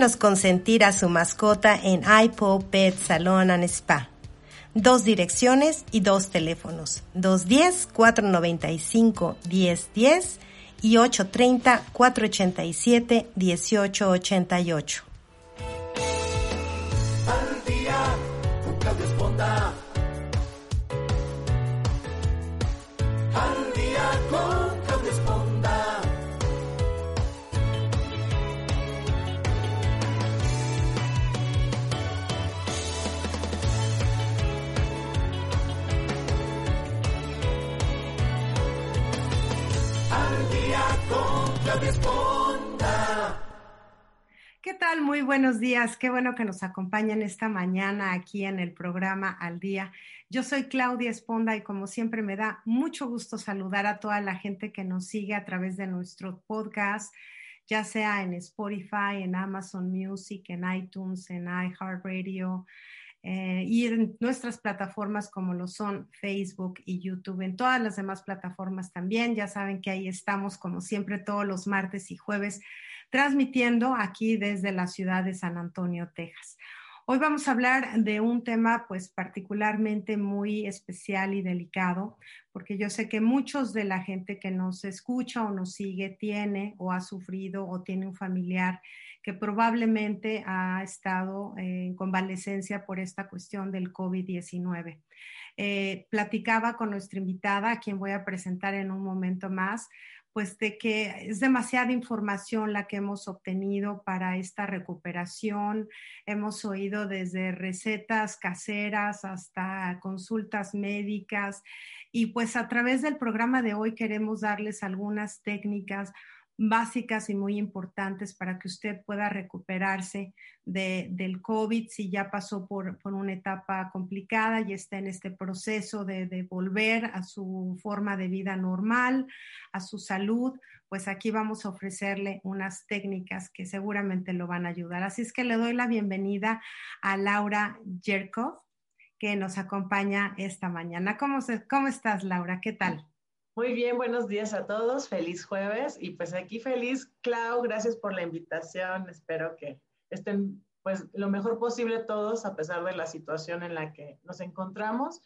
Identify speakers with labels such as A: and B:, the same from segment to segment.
A: A consentir a su mascota en iPo Pet Salon and Spa. Dos direcciones y dos teléfonos. 210-495-1010 y 830-487-1888. Muy buenos días. Qué bueno que nos acompañan esta mañana aquí en el programa Al Día. Yo soy Claudia Esponda y como siempre me da mucho gusto saludar a toda la gente que nos sigue a través de nuestro podcast, ya sea en Spotify, en Amazon Music, en iTunes, en iHeartRadio, eh, y en nuestras plataformas como lo son Facebook y YouTube, en todas las demás plataformas también. Ya saben que ahí estamos como siempre todos los martes y jueves transmitiendo aquí desde la ciudad de San Antonio, Texas. Hoy vamos a hablar de un tema pues particularmente muy especial y delicado, porque yo sé que muchos de la gente que nos escucha o nos sigue tiene o ha sufrido o tiene un familiar que probablemente ha estado en convalecencia por esta cuestión del COVID-19. Eh, platicaba con nuestra invitada, a quien voy a presentar en un momento más, pues de que es demasiada información la que hemos obtenido para esta recuperación. Hemos oído desde recetas caseras hasta consultas médicas y pues a través del programa de hoy queremos darles algunas técnicas básicas y muy importantes para que usted pueda recuperarse de, del COVID si ya pasó por, por, una etapa complicada y está en este proceso de, de, volver a su forma de vida normal, a su salud, pues aquí vamos a ofrecerle unas técnicas que seguramente lo van a ayudar. Así es que le doy la bienvenida a Laura Jerkov, que nos acompaña esta mañana. ¿Cómo, se, cómo estás, Laura? ¿Qué tal?
B: Muy bien, buenos días a todos, feliz jueves. Y pues aquí feliz, Clau, gracias por la invitación, espero que estén pues lo mejor posible todos a pesar de la situación en la que nos encontramos.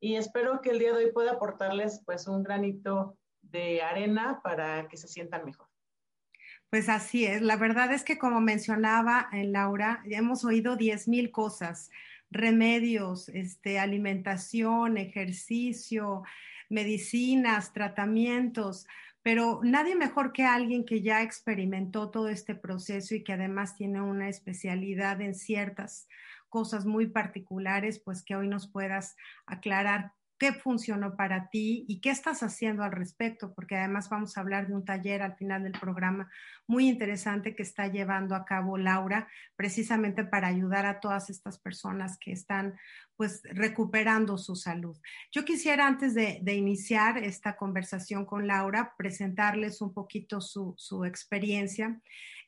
B: Y espero que el día de hoy pueda aportarles pues un granito de arena para que se sientan mejor.
A: Pues así es, la verdad es que como mencionaba en Laura, ya hemos oído 10 mil cosas, remedios, este, alimentación, ejercicio, medicinas, tratamientos, pero nadie mejor que alguien que ya experimentó todo este proceso y que además tiene una especialidad en ciertas cosas muy particulares, pues que hoy nos puedas aclarar qué funcionó para ti y qué estás haciendo al respecto, porque además vamos a hablar de un taller al final del programa muy interesante que está llevando a cabo Laura, precisamente para ayudar a todas estas personas que están pues recuperando su salud. Yo quisiera antes de, iniciar esta conversación con Laura, presentarles un poquito su, su experiencia.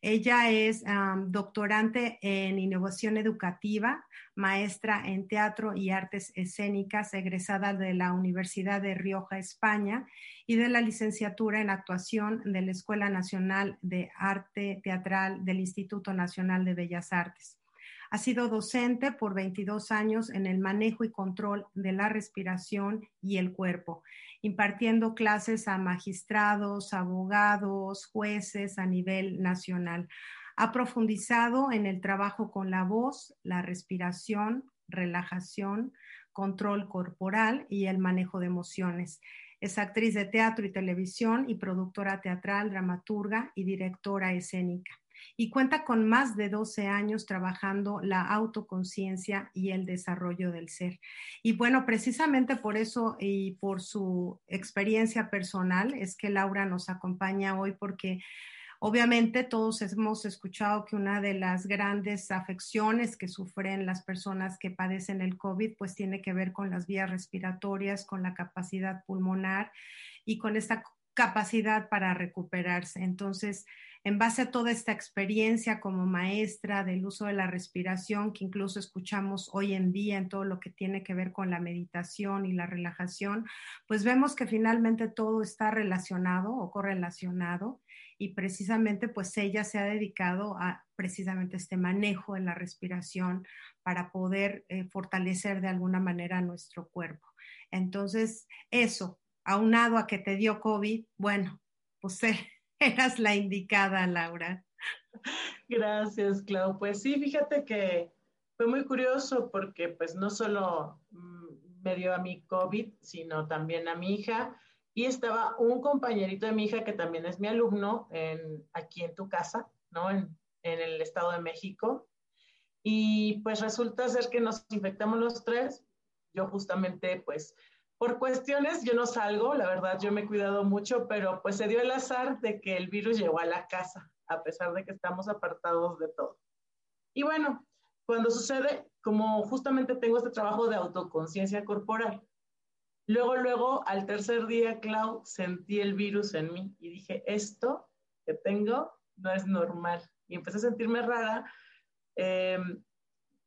A: Ella es doctorante en innovación educativa, maestra en teatro y artes escénicas, egresada de la Universidad de Rioja, España, y de la licenciatura en actuación de la Escuela Nacional de Arte Teatral del Instituto Nacional de Bellas Artes. Ha sido docente por 22 años en el manejo y control de la respiración y el cuerpo, impartiendo clases a magistrados, abogados, jueces a nivel nacional. Ha profundizado en el trabajo con la voz, la respiración, relajación, control corporal y el manejo de emociones. Es actriz de teatro y televisión y productora teatral, dramaturga y directora escénica y cuenta con más de 12 años trabajando la autoconciencia y el desarrollo del ser. Y bueno, precisamente por eso y por su experiencia personal es que Laura nos acompaña hoy porque Obviamente todos hemos escuchado que una de las grandes afecciones que sufren las personas que padecen el COVID pues tiene que ver con las vías respiratorias, con la capacidad pulmonar y con esta capacidad para recuperarse. Entonces, en base a toda esta experiencia como maestra del uso de la respiración, que incluso escuchamos hoy en día en todo lo que tiene que ver con la meditación y la relajación, pues vemos que finalmente todo está relacionado o correlacionado y precisamente pues ella se ha dedicado a precisamente este manejo de la respiración para poder eh, fortalecer de alguna manera nuestro cuerpo. Entonces, eso, aunado a que te dio COVID, bueno, pues eras la indicada, Laura.
B: Gracias, Clau. Pues sí, fíjate que fue muy curioso porque pues no solo mm, me dio a mí COVID, sino también a mi hija. Y estaba un compañerito de mi hija que también es mi alumno aquí en tu casa, ¿no? En el Estado de México. Y pues resulta ser que nos infectamos los tres. Yo justamente pues por cuestiones, yo no salgo, la verdad, yo me he cuidado mucho, pero pues se dio el azar de que el virus llegó a la casa, a pesar de que estamos apartados de todo. Y bueno, cuando sucede, como justamente tengo este trabajo de autoconciencia corporal, luego, luego, al tercer día, Clau, sentí el virus en mí y dije, esto que tengo no es normal. Y empecé a sentirme rara. Em,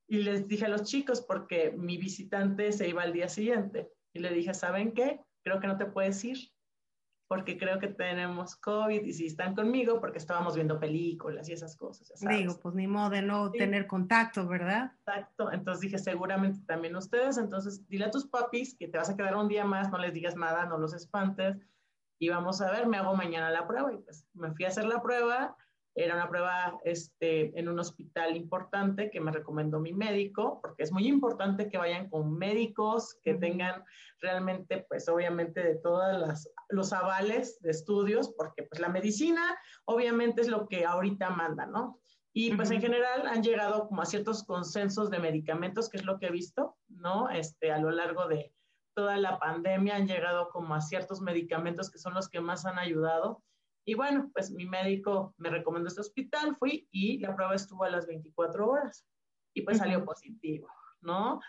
B: y les dije a los chicos, porque mi visitante se iba al día siguiente, y le dije, ¿saben qué? Creo que no te puedes ir porque creo que tenemos COVID y si están conmigo, porque estábamos viendo películas y esas cosas.
A: Digo, pues ni modo de no tener contacto, ¿verdad?
B: Exacto, entonces dije, seguramente también ustedes, entonces dile a tus papis que te vas a quedar un día más, no les digas nada, no los espantes y vamos a ver, me hago mañana la prueba y pues me fui a hacer la prueba era una prueba este, en un hospital importante que me recomendó mi médico, porque es muy importante que vayan con médicos que tengan realmente, pues obviamente de todos los avales de estudios, porque pues la medicina obviamente es lo que ahorita manda, ¿no? Y pues en general han llegado como a ciertos consensos de medicamentos, que es lo que he visto, ¿no? Este, a lo largo de toda la pandemia han llegado como a ciertos medicamentos que son los que más han ayudado y bueno, pues mi médico me recomendó este hospital, fui y la prueba estuvo a las 24 horas y pues salió positivo, ¿no?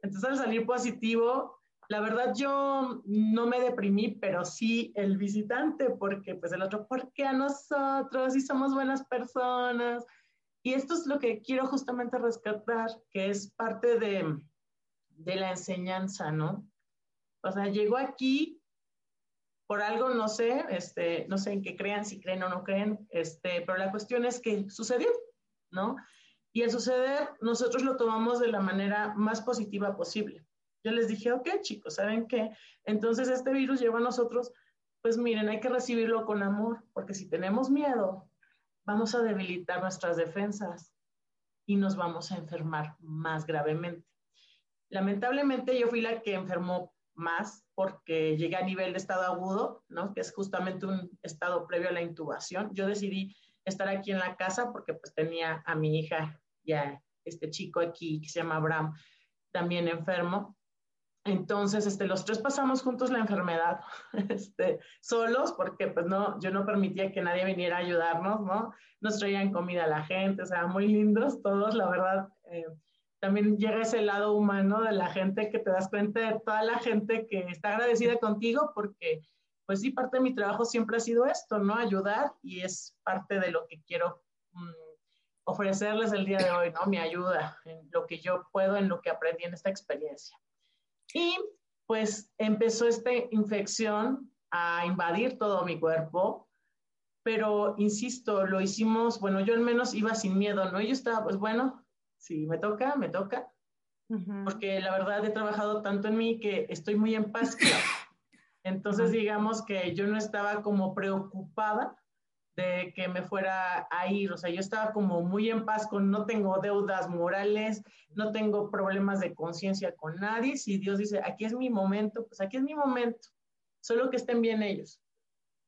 B: Entonces al salir positivo, la verdad yo no me deprimí, pero sí el visitante, porque pues el otro, ¿por qué a nosotros? Si somos buenas personas. Y esto es lo que quiero justamente rescatar, que es parte de, de la enseñanza, ¿no? O sea, llegó aquí por algo, no sé, este, no sé en qué crean, si creen o no creen, este, pero la cuestión es que sucedió, ¿no? Y el suceder, nosotros lo tomamos de la manera más positiva posible. Yo les dije, ok, chicos, ¿saben qué? Entonces este virus lleva a nosotros, pues miren, hay que recibirlo con amor, porque si tenemos miedo, vamos a debilitar nuestras defensas y nos vamos a enfermar más gravemente. Lamentablemente yo fui la que enfermó más porque llegué a nivel de estado agudo, ¿no? Que es justamente un estado previo a la intubación. Yo decidí estar aquí en la casa porque pues tenía a mi hija y a este chico aquí que se llama Abraham también enfermo. Entonces, este, los tres pasamos juntos la enfermedad, este, solos, porque pues no, yo no permitía que nadie viniera a ayudarnos, ¿no? Nos traían comida a la gente, o sea, muy lindos todos, la verdad. Eh, también llega ese lado humano de la gente que te das cuenta de toda la gente que está agradecida contigo porque, pues sí, parte de mi trabajo siempre ha sido esto, ¿no? Ayudar y es parte de lo que quiero mm, ofrecerles el día de hoy, ¿no? Mi ayuda en lo que yo puedo, en lo que aprendí en esta experiencia. Y pues empezó esta infección a invadir todo mi cuerpo, pero insisto, lo hicimos, bueno, yo al menos iba sin miedo, ¿no? Yo estaba, pues bueno, si me toca, me toca. Porque la verdad he trabajado tanto en mí que estoy muy en paz. Entonces, digamos que yo no estaba como preocupada de que me fuera a ir, o sea, yo estaba como muy en paz con no tengo deudas morales, no tengo problemas de conciencia con nadie, si Dios dice, aquí es mi momento, pues aquí es mi momento, solo que estén bien ellos.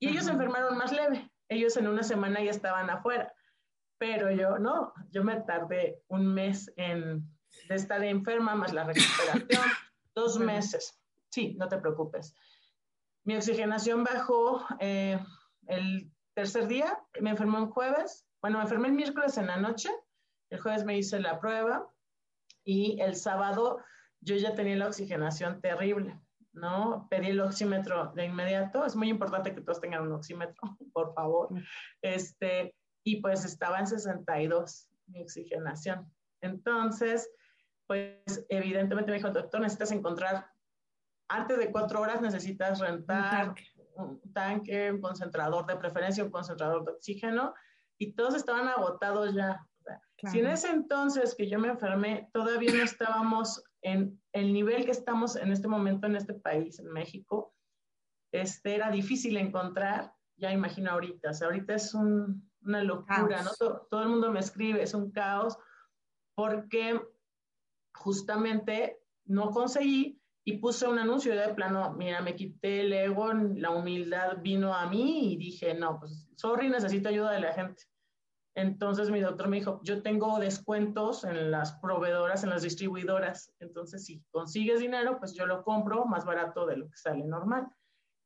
B: Y ellos se enfermaron más leve, ellos en una semana ya estaban afuera pero yo no, yo me tardé un mes en de estar enferma más la recuperación, dos meses. Sí, no te preocupes. Mi oxigenación bajó eh, el tercer día, me enfermó un jueves, bueno, me enfermé el miércoles en la noche, el jueves me hice la prueba y el sábado yo ya tenía la oxigenación terrible, ¿no? Pedí el oxímetro de inmediato, es muy importante que todos tengan un oxímetro, por favor. Este, y pues estaba en 62 mi oxigenación. Entonces, pues evidentemente me dijo, doctor, necesitas encontrar, antes de cuatro horas necesitas rentar un tanque, un concentrador, de preferencia un concentrador de oxígeno, y todos estaban agotados ya. Si en ese entonces que yo me enfermé, todavía no estábamos en el nivel que estamos en este momento en este país, en México, este, era difícil encontrar, ya imagino ahorita, o sea, ahorita es una locura, ¿no? Todo, todo, el mundo me escribe, es un caos, porque justamente no conseguí y puse un anuncio de plano, mira, me quité el ego, la humildad vino a mí y dije, no, pues, sorry, necesito ayuda de la gente. Entonces mi doctor me dijo, yo tengo descuentos en las proveedoras, en las distribuidoras. Entonces, si consigues dinero, pues yo lo compro más barato de lo que sale normal.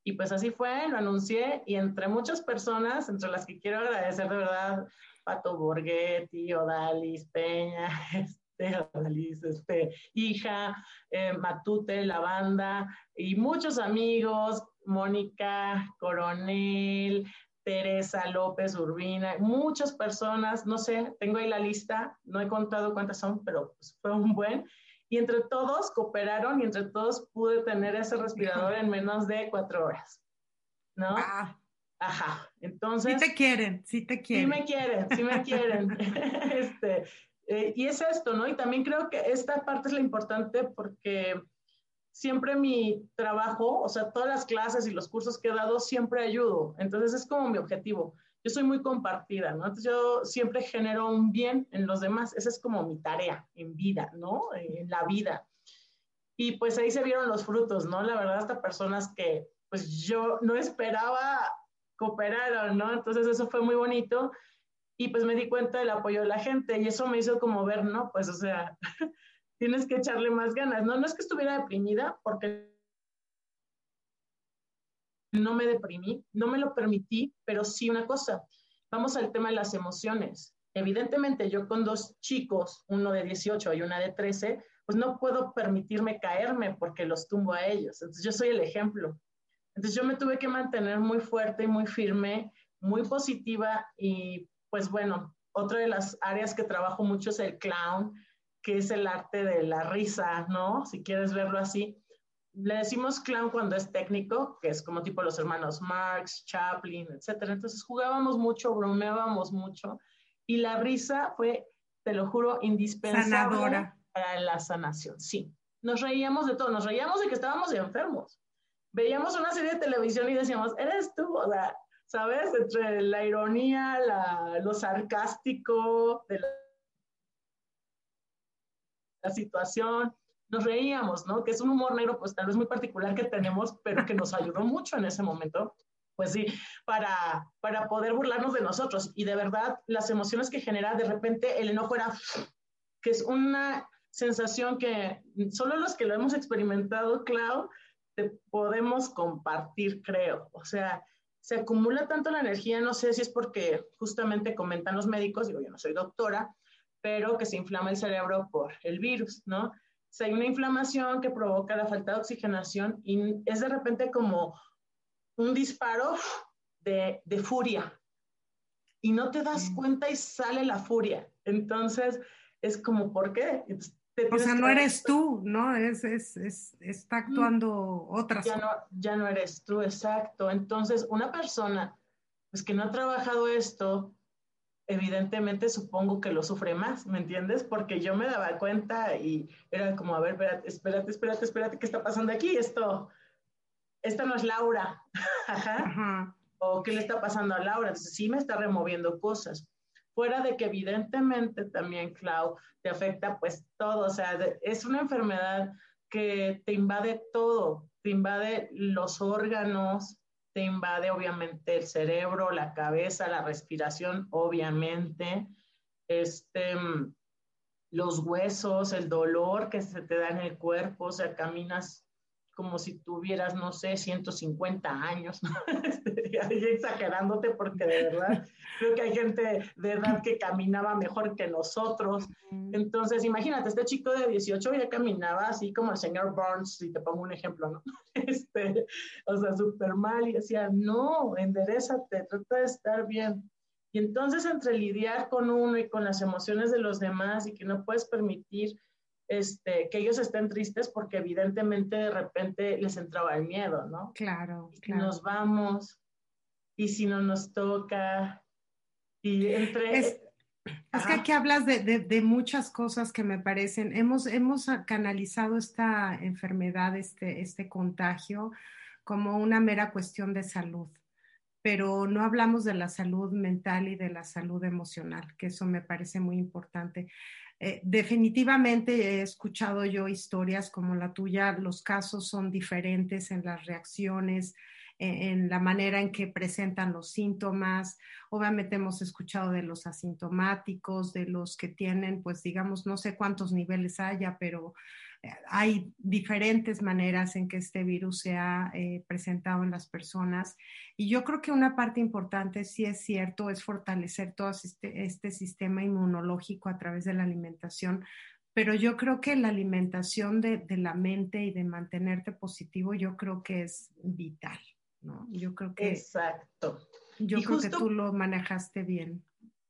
B: Y pues así fue, lo anuncié y entre muchas personas, entre las que quiero agradecer de verdad, Pato Borghetti, Odalis Peña, este, Odalis, este, hija, eh, Matute, la banda y muchos amigos, Mónica Coronel, Teresa López Urbina, muchas personas, no sé, tengo ahí la lista, no he contado cuántas son, pero pues fue un buen. Y entre todos cooperaron y entre todos pude tener ese respirador en menos de cuatro horas. ¿No? Ah. Ajá. Entonces.
A: Sí te quieren, sí te quieren.
B: Sí me quieren, sí me quieren. este, eh, y es esto, ¿no? Y también creo que esta parte es la importante porque siempre mi trabajo, o sea, todas las clases y los cursos que he dado, siempre ayudo. Entonces es como mi objetivo. Yo soy muy compartida, ¿no? Entonces yo siempre genero un bien en los demás. Esa es como mi tarea en vida, ¿no? En la vida. Y pues ahí se vieron los frutos, ¿no? La verdad, hasta personas que pues yo no esperaba cooperaron, ¿no? Entonces eso fue muy bonito y pues me di cuenta del apoyo de la gente y eso me hizo como ver, ¿no? Pues o sea, tienes que echarle más ganas. No, no es que estuviera deprimida, porque no me deprimí, no me lo permití, pero sí una cosa, vamos al tema de las emociones. Evidentemente yo con dos chicos, uno de 18 y una de 13, pues no puedo permitirme caerme porque los tumbo a ellos. Entonces yo soy el ejemplo. Entonces yo me tuve que mantener muy fuerte muy firme, muy positiva y pues bueno, otra de las áreas que trabajo mucho es el clown, que es el arte de la risa, ¿no? Si quieres verlo así. Le decimos clown cuando es técnico, que es como tipo los hermanos Marx, Chaplin, etc. Entonces jugábamos mucho, bromeábamos mucho y la risa fue, te lo juro, indispensable para la sanación. Sí, nos reíamos de todo, nos reíamos de que estábamos enfermos. Veíamos una serie de televisión y decíamos, eres tú, o sea, ¿sabes? Entre la ironía, la, lo sarcástico de la situación, nos reíamos, ¿no? Que es un humor negro, pues tal vez muy particular que tenemos, pero que nos ayudó mucho en ese momento, pues sí, para, para poder burlarnos de nosotros. Y de verdad, las emociones que genera, de repente el enojo era, que es una sensación que solo los que lo hemos experimentado, Clau, te podemos compartir, creo. O sea, se acumula tanto la energía, no sé si es porque justamente comentan los médicos, digo, yo no soy doctora, pero que se inflama el cerebro por el virus, ¿no? Sea, hay una inflamación que provoca la falta de oxigenación y es de repente como un disparo de, de furia y no te das cuenta y sale la furia. Entonces, es como, ¿por qué?
A: o sea, no eres tú, ¿no? Es, es, es, está actuando otras.
B: Ya no, ya no eres tú, exacto. Entonces, una persona pues, que no ha trabajado esto, evidentemente supongo que lo sufre más, ¿me entiendes? Porque yo me daba cuenta y era como, a ver, espérate, espérate, espérate, espérate, ¿qué está pasando aquí? Esto, esta no es Laura, Ajá. o qué le está pasando a Laura, Entonces, sí me está removiendo cosas. Fuera de que evidentemente también, Clau, te afecta pues todo, o sea, es una enfermedad que te invade todo, te invade los órganos, te invade obviamente el cerebro, la cabeza, la respiración, obviamente, este, los huesos, el dolor que se te da en el cuerpo, o sea, caminas como si tuvieras, no sé, 150 años, este, exagerándote porque de verdad creo que hay gente de edad que caminaba mejor que nosotros. Entonces, imagínate, este chico de 18 ya caminaba así como el señor Burns, si te pongo un ejemplo, ¿no? Este, o sea, súper mal y decía, no, enderezate, trata de estar bien. Y entonces entre lidiar con uno y con las emociones de los demás y que no puedes permitir este, que ellos estén tristes porque evidentemente de repente les entraba el miedo, ¿no?
A: Claro,
B: claro. Nos vamos y si no nos toca y entre...
A: Es, que aquí hablas de, de, muchas cosas que me parecen, hemos, hemos canalizado esta enfermedad, este, este contagio, como una mera cuestión de salud. Pero no hablamos de la salud mental y de la salud emocional, que eso me parece muy importante. Eh, definitivamente he escuchado yo historias como la tuya, los casos son diferentes en las reacciones, en la manera en que presentan los síntomas. Obviamente hemos escuchado de los asintomáticos, de los que tienen, pues digamos, no sé cuántos niveles haya, pero hay diferentes maneras en que este virus se ha eh, presentado en las personas y yo creo que una parte importante, sí es cierto, es fortalecer todo este, este sistema inmunológico a través de la alimentación, pero yo creo que la alimentación de, de, la mente y de mantenerte positivo, yo creo que es vital, ¿no? Yo creo que...
B: Exacto.
A: Yo creo que tú lo manejaste bien.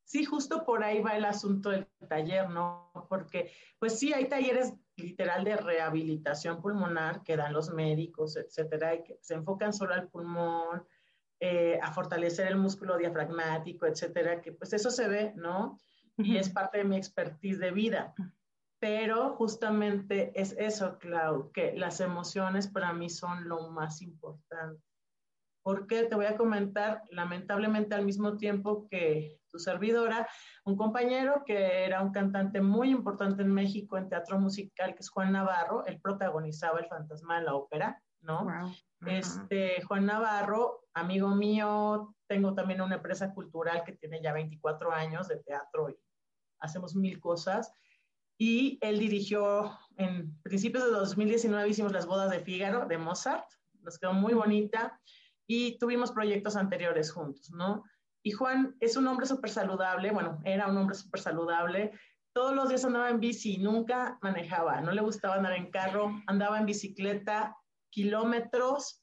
B: Sí, justo por ahí va el asunto del taller, ¿no? Porque, pues sí, hay talleres literal de rehabilitación pulmonar que dan los médicos, etcétera, y que se enfocan solo al pulmón, eh, a fortalecer el músculo diafragmático, etcétera, que pues eso se ve, ¿no? Y es parte de mi expertise de vida. Pero justamente es eso, Clau, que las emociones para mí son lo más importante. Porque te voy a comentar, lamentablemente al mismo tiempo que tu servidora, un compañero que era un cantante muy importante en México en teatro musical, que es Juan Navarro, él protagonizaba El fantasma de la ópera, ¿no? Este, Juan Navarro, amigo mío, tengo también una empresa cultural que tiene ya 24 años de teatro y hacemos mil cosas. Y él dirigió en principios de 2019 hicimos las bodas de Fígaro de Mozart, nos quedó muy bonita y tuvimos proyectos anteriores juntos, ¿no? Y Juan es un hombre súper saludable, bueno, era un hombre súper saludable, todos los días andaba en bici, nunca manejaba, no le gustaba andar en carro, andaba en bicicleta kilómetros,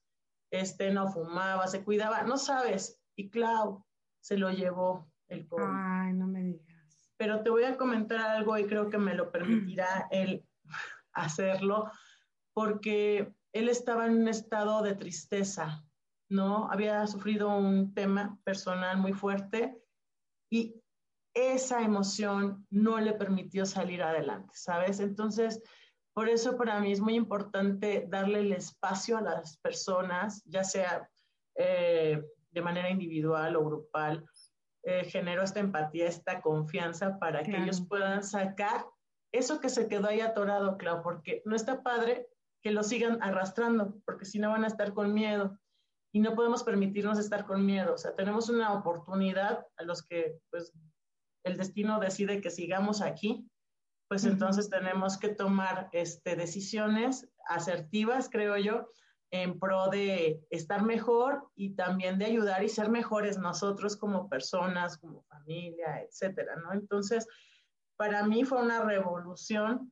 B: este, no fumaba, se cuidaba, no sabes, y Clau se lo llevó el COVID.
A: Ay, no me digas.
B: Pero te voy a comentar algo y creo que me lo permitirá él hacerlo, porque él estaba en un estado de tristeza, ¿no? Había sufrido un tema personal muy fuerte y esa emoción no le permitió salir adelante, ¿sabes? Entonces, por eso para mí es muy importante darle el espacio a las personas, ya sea eh, de manera individual o grupal. Eh, genero esta empatía, esta confianza para que ellos puedan sacar eso que se quedó ahí atorado, claro, porque no está padre que lo sigan arrastrando, porque si no van a estar con miedo y no podemos permitirnos estar con miedo. O sea, tenemos una oportunidad a los que pues el destino decide que sigamos aquí, pues entonces tenemos que tomar este, decisiones asertivas, creo yo, en pro de estar mejor y también de ayudar y ser mejores nosotros como personas, como familia, etcétera, ¿no? Entonces, para mí fue una revolución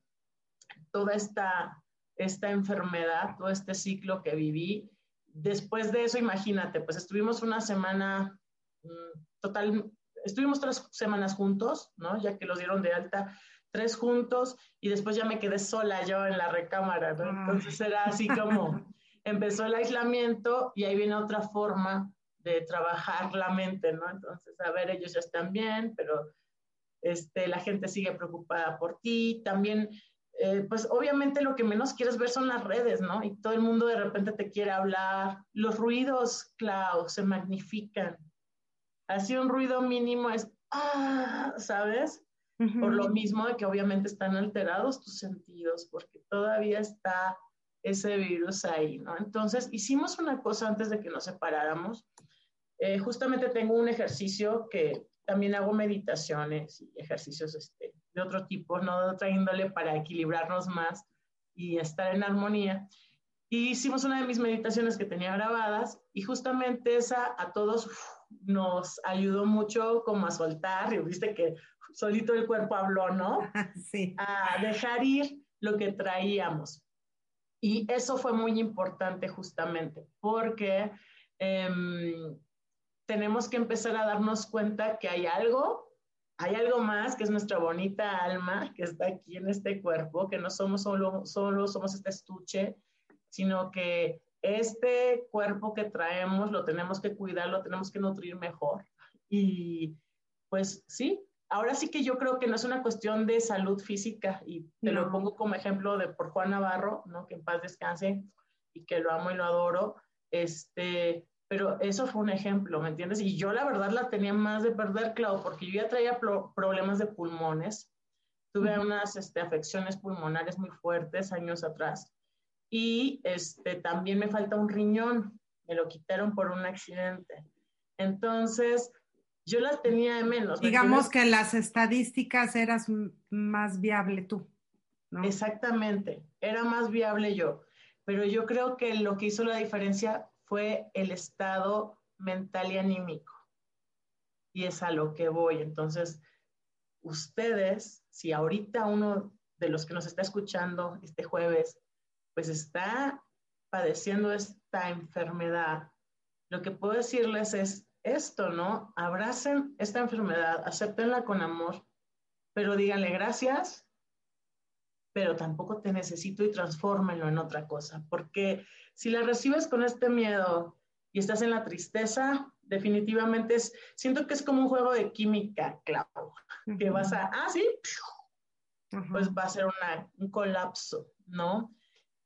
B: toda esta, esta enfermedad, todo este ciclo que viví después de eso, imagínate, pues estuvimos una semana mm, total, estuvimos tres semanas juntos, ¿no? Ya que los dieron de alta, tres juntos, y después ya me quedé sola yo en la recámara, ¿no? Entonces era así como, empezó el aislamiento y ahí viene otra forma de trabajar la mente, ¿no? Entonces, a ver, ellos ya están bien, pero este, la gente sigue preocupada por ti, también eh, pues obviamente lo que menos quieres ver son las redes, ¿no? Y todo el mundo de repente te quiere hablar. Los ruidos, Clau, se magnifican. Así un ruido mínimo es, ah, ¿sabes? Por lo mismo de que obviamente están alterados tus sentidos, porque todavía está ese virus ahí, ¿no? Entonces, hicimos una cosa antes de que nos separáramos. Eh, justamente tengo un ejercicio que también hago meditaciones y ejercicios este, de otro tipo, no de otra índole, para equilibrarnos más y estar en armonía. Y hicimos una de mis meditaciones que tenía grabadas y justamente esa a todos nos ayudó mucho como a soltar, y viste que solito el cuerpo habló, ¿no?
A: Sí.
B: A dejar ir lo que traíamos. Y eso fue muy importante justamente porque em, tenemos que empezar a darnos cuenta que hay algo hay algo más que es nuestra bonita alma que está aquí en este cuerpo, que no somos solo, solo somos este estuche, sino que este cuerpo que traemos lo tenemos que cuidar, lo tenemos que nutrir mejor. Y pues sí, ahora sí que yo creo que no es una cuestión de salud física y te lo pongo como ejemplo de por Juan Navarro, ¿no? Que en paz descanse y que lo amo y lo adoro. Este, pero eso fue un ejemplo, ¿me entiendes? Y yo la verdad la tenía más de perder, Clau, porque yo ya traía problemas de pulmones, tuve unas este, afecciones pulmonares muy fuertes años atrás y este, también me falta un riñón, me lo quitaron por un accidente. Entonces, yo las tenía de menos.
A: Digamos que en las estadísticas eras más viable tú. ¿no?
B: Exactamente, era más viable yo, pero yo creo que lo que hizo la diferencia fue el estado mental y anímico. Y es a lo que voy. Entonces, ustedes, si ahorita uno de los que nos está escuchando este jueves, pues está padeciendo esta enfermedad, lo que puedo decirles es esto, ¿no? Abracen esta enfermedad, acéptenla con amor, pero díganle gracias, pero tampoco te necesito y transfórmenlo en otra cosa, porque si la recibes con este miedo y estás en la tristeza, definitivamente es, siento que es como un juego de química, claro, que vas a, ah, sí, pues va a ser un colapso, ¿no?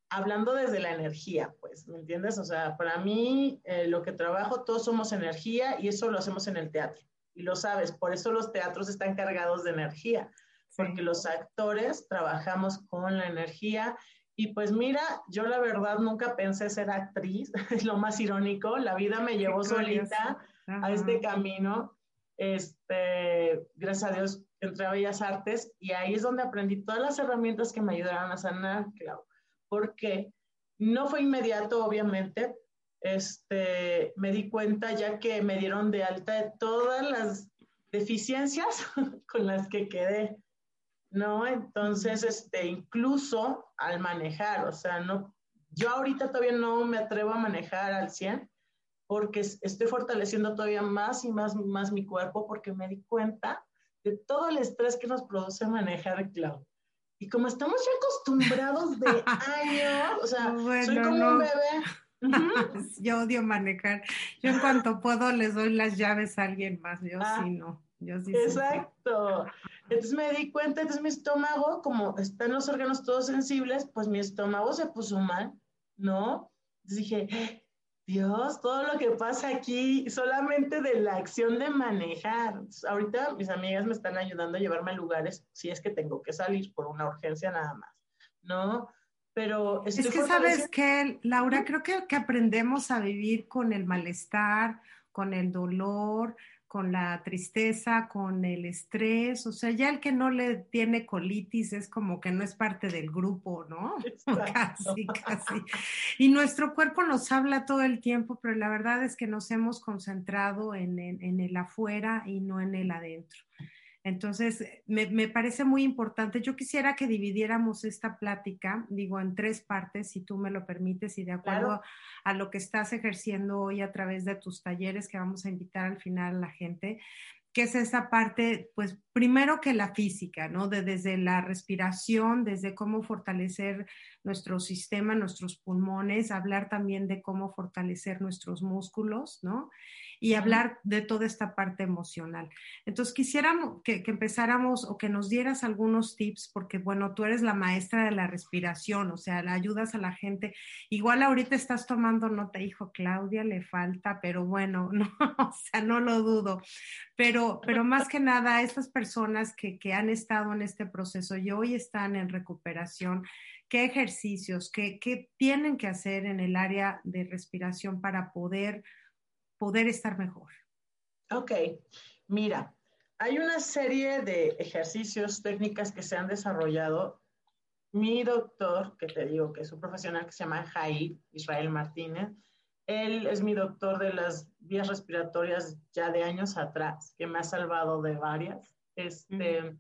B: Hablando desde la energía, pues, ¿me entiendes? O sea, para mí eh, lo que trabajo, todos somos energía y eso lo hacemos en el teatro. Y lo sabes, por eso los teatros están cargados de energía, porque los actores trabajamos con la energía y pues mira, yo la verdad nunca pensé ser actriz, es lo más irónico, la vida me llevó solita a este camino. Este, gracias a Dios entré a Bellas Artes y ahí es donde aprendí todas las herramientas que me ayudaron a sanar, claro, porque no fue inmediato, obviamente. Este, me di cuenta ya que me dieron de alta de todas las deficiencias con las que quedé. ¿No? Entonces, este, incluso al manejar, o sea, no, yo ahorita todavía no me atrevo a manejar al 100 porque estoy fortaleciendo todavía más y más, más mi cuerpo porque me di cuenta de todo el estrés que nos produce manejar, Clau. Y como estamos ya acostumbrados de años, o sea, soy como un bebé.
A: yo odio manejar. Yo en cuanto puedo les doy las llaves a alguien más. Yo ah, sí no. Yo sí
B: exacto. Entonces me di cuenta, entonces mi estómago, como están los órganos todos sensibles, pues mi estómago se puso mal, ¿no? Entonces dije, Dios, todo lo que pasa aquí, solamente de la acción de manejar. ahorita mis amigas me están ayudando a llevarme a lugares si es que tengo que salir por una urgencia nada más, ¿no? Pero
A: es que sabes que, Laura, creo que, que aprendemos a vivir con el malestar, con el dolor, con la tristeza, con el estrés, o sea, ya el que no le tiene colitis es como que no es parte del grupo, ¿no? Casi, casi. Y nuestro cuerpo nos habla todo el tiempo, pero la verdad es que nos hemos concentrado en, en el afuera y no en el adentro. Entonces, me, parece muy importante. Yo quisiera que dividiéramos esta plática, digo, en tres partes, si tú me lo permites, y de acuerdo a lo que estás ejerciendo hoy a través de tus talleres que vamos a invitar al final a la gente que es esa parte, pues primero que la física, ¿no? De, desde la respiración, desde cómo fortalecer nuestro sistema, nuestros pulmones, hablar también de cómo fortalecer nuestros músculos, ¿no? Y hablar de toda esta parte emocional. Entonces, quisiéramos que, empezáramos o que nos dieras algunos tips, porque bueno, tú eres la maestra de la respiración, o sea, le ayudas a la gente. Igual ahorita estás tomando nota, hijo, Claudia le falta, pero bueno, no, o sea, no lo dudo. Pero, pero más que nada, estas personas que, que han estado en este proceso y hoy están en recuperación, qué ejercicios, qué, qué, tienen que hacer en el área de respiración para poder poder estar mejor?
B: Ok, mira, hay una serie de ejercicios, técnicas que se han desarrollado. Mi doctor, que te digo que es un profesional que se llama Jair Israel Martínez, él es mi doctor de las vías respiratorias ya de años atrás, que me ha salvado de varias. Este,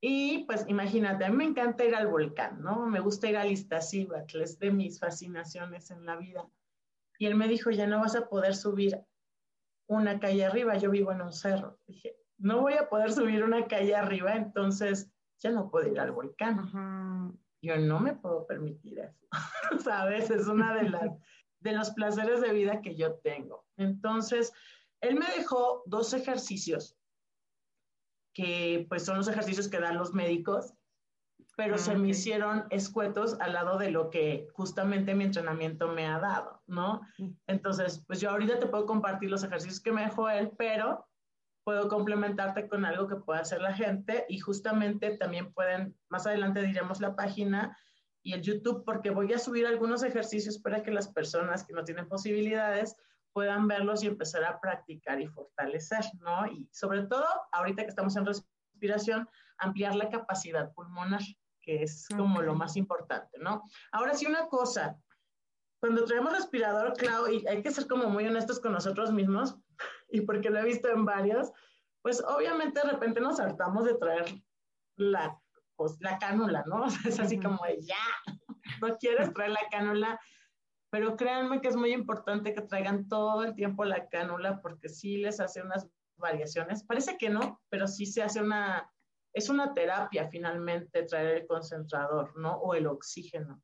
B: Y pues imagínate, a mí me encanta ir al volcán, ¿no? Me gusta ir al Iztaccíhuatl, es de mis fascinaciones en la vida. Y él me dijo, ya no vas a poder subir una calle arriba, yo vivo en un cerro. Dije, no voy a poder subir una calle arriba, entonces ya no puedo ir al volcán. Yo no me puedo permitir eso, ¿sabes? Es una de las de los placeres de vida que yo tengo. Entonces, él me dejó dos ejercicios que pues son los ejercicios que dan los médicos, pero se me hicieron escuetos al lado de lo que justamente mi entrenamiento me ha dado, ¿no? Entonces, pues yo ahorita te puedo compartir los ejercicios que me dejó él, pero puedo complementarte con algo que pueda hacer la gente y justamente también pueden, más adelante diremos la página y el YouTube, porque voy a subir algunos ejercicios para que las personas que no tienen posibilidades puedan verlos y empezar a practicar y fortalecer, ¿no? Y sobre todo, ahorita que estamos en respiración, ampliar la capacidad pulmonar, que es como lo más importante, ¿no? Ahora sí, una cosa, cuando traemos respirador, Clau, y hay que ser como muy honestos con nosotros mismos, y porque lo he visto en varios, pues obviamente de repente nos hartamos de traer la, pues, la cánula, ¿no? es así como de ya, no quieres traer la cánula, pero créanme que es muy importante que traigan todo el tiempo la cánula porque sí les hace unas variaciones. Parece que no, pero sí se hace una, es una terapia finalmente traer el concentrador, ¿no? O el oxígeno.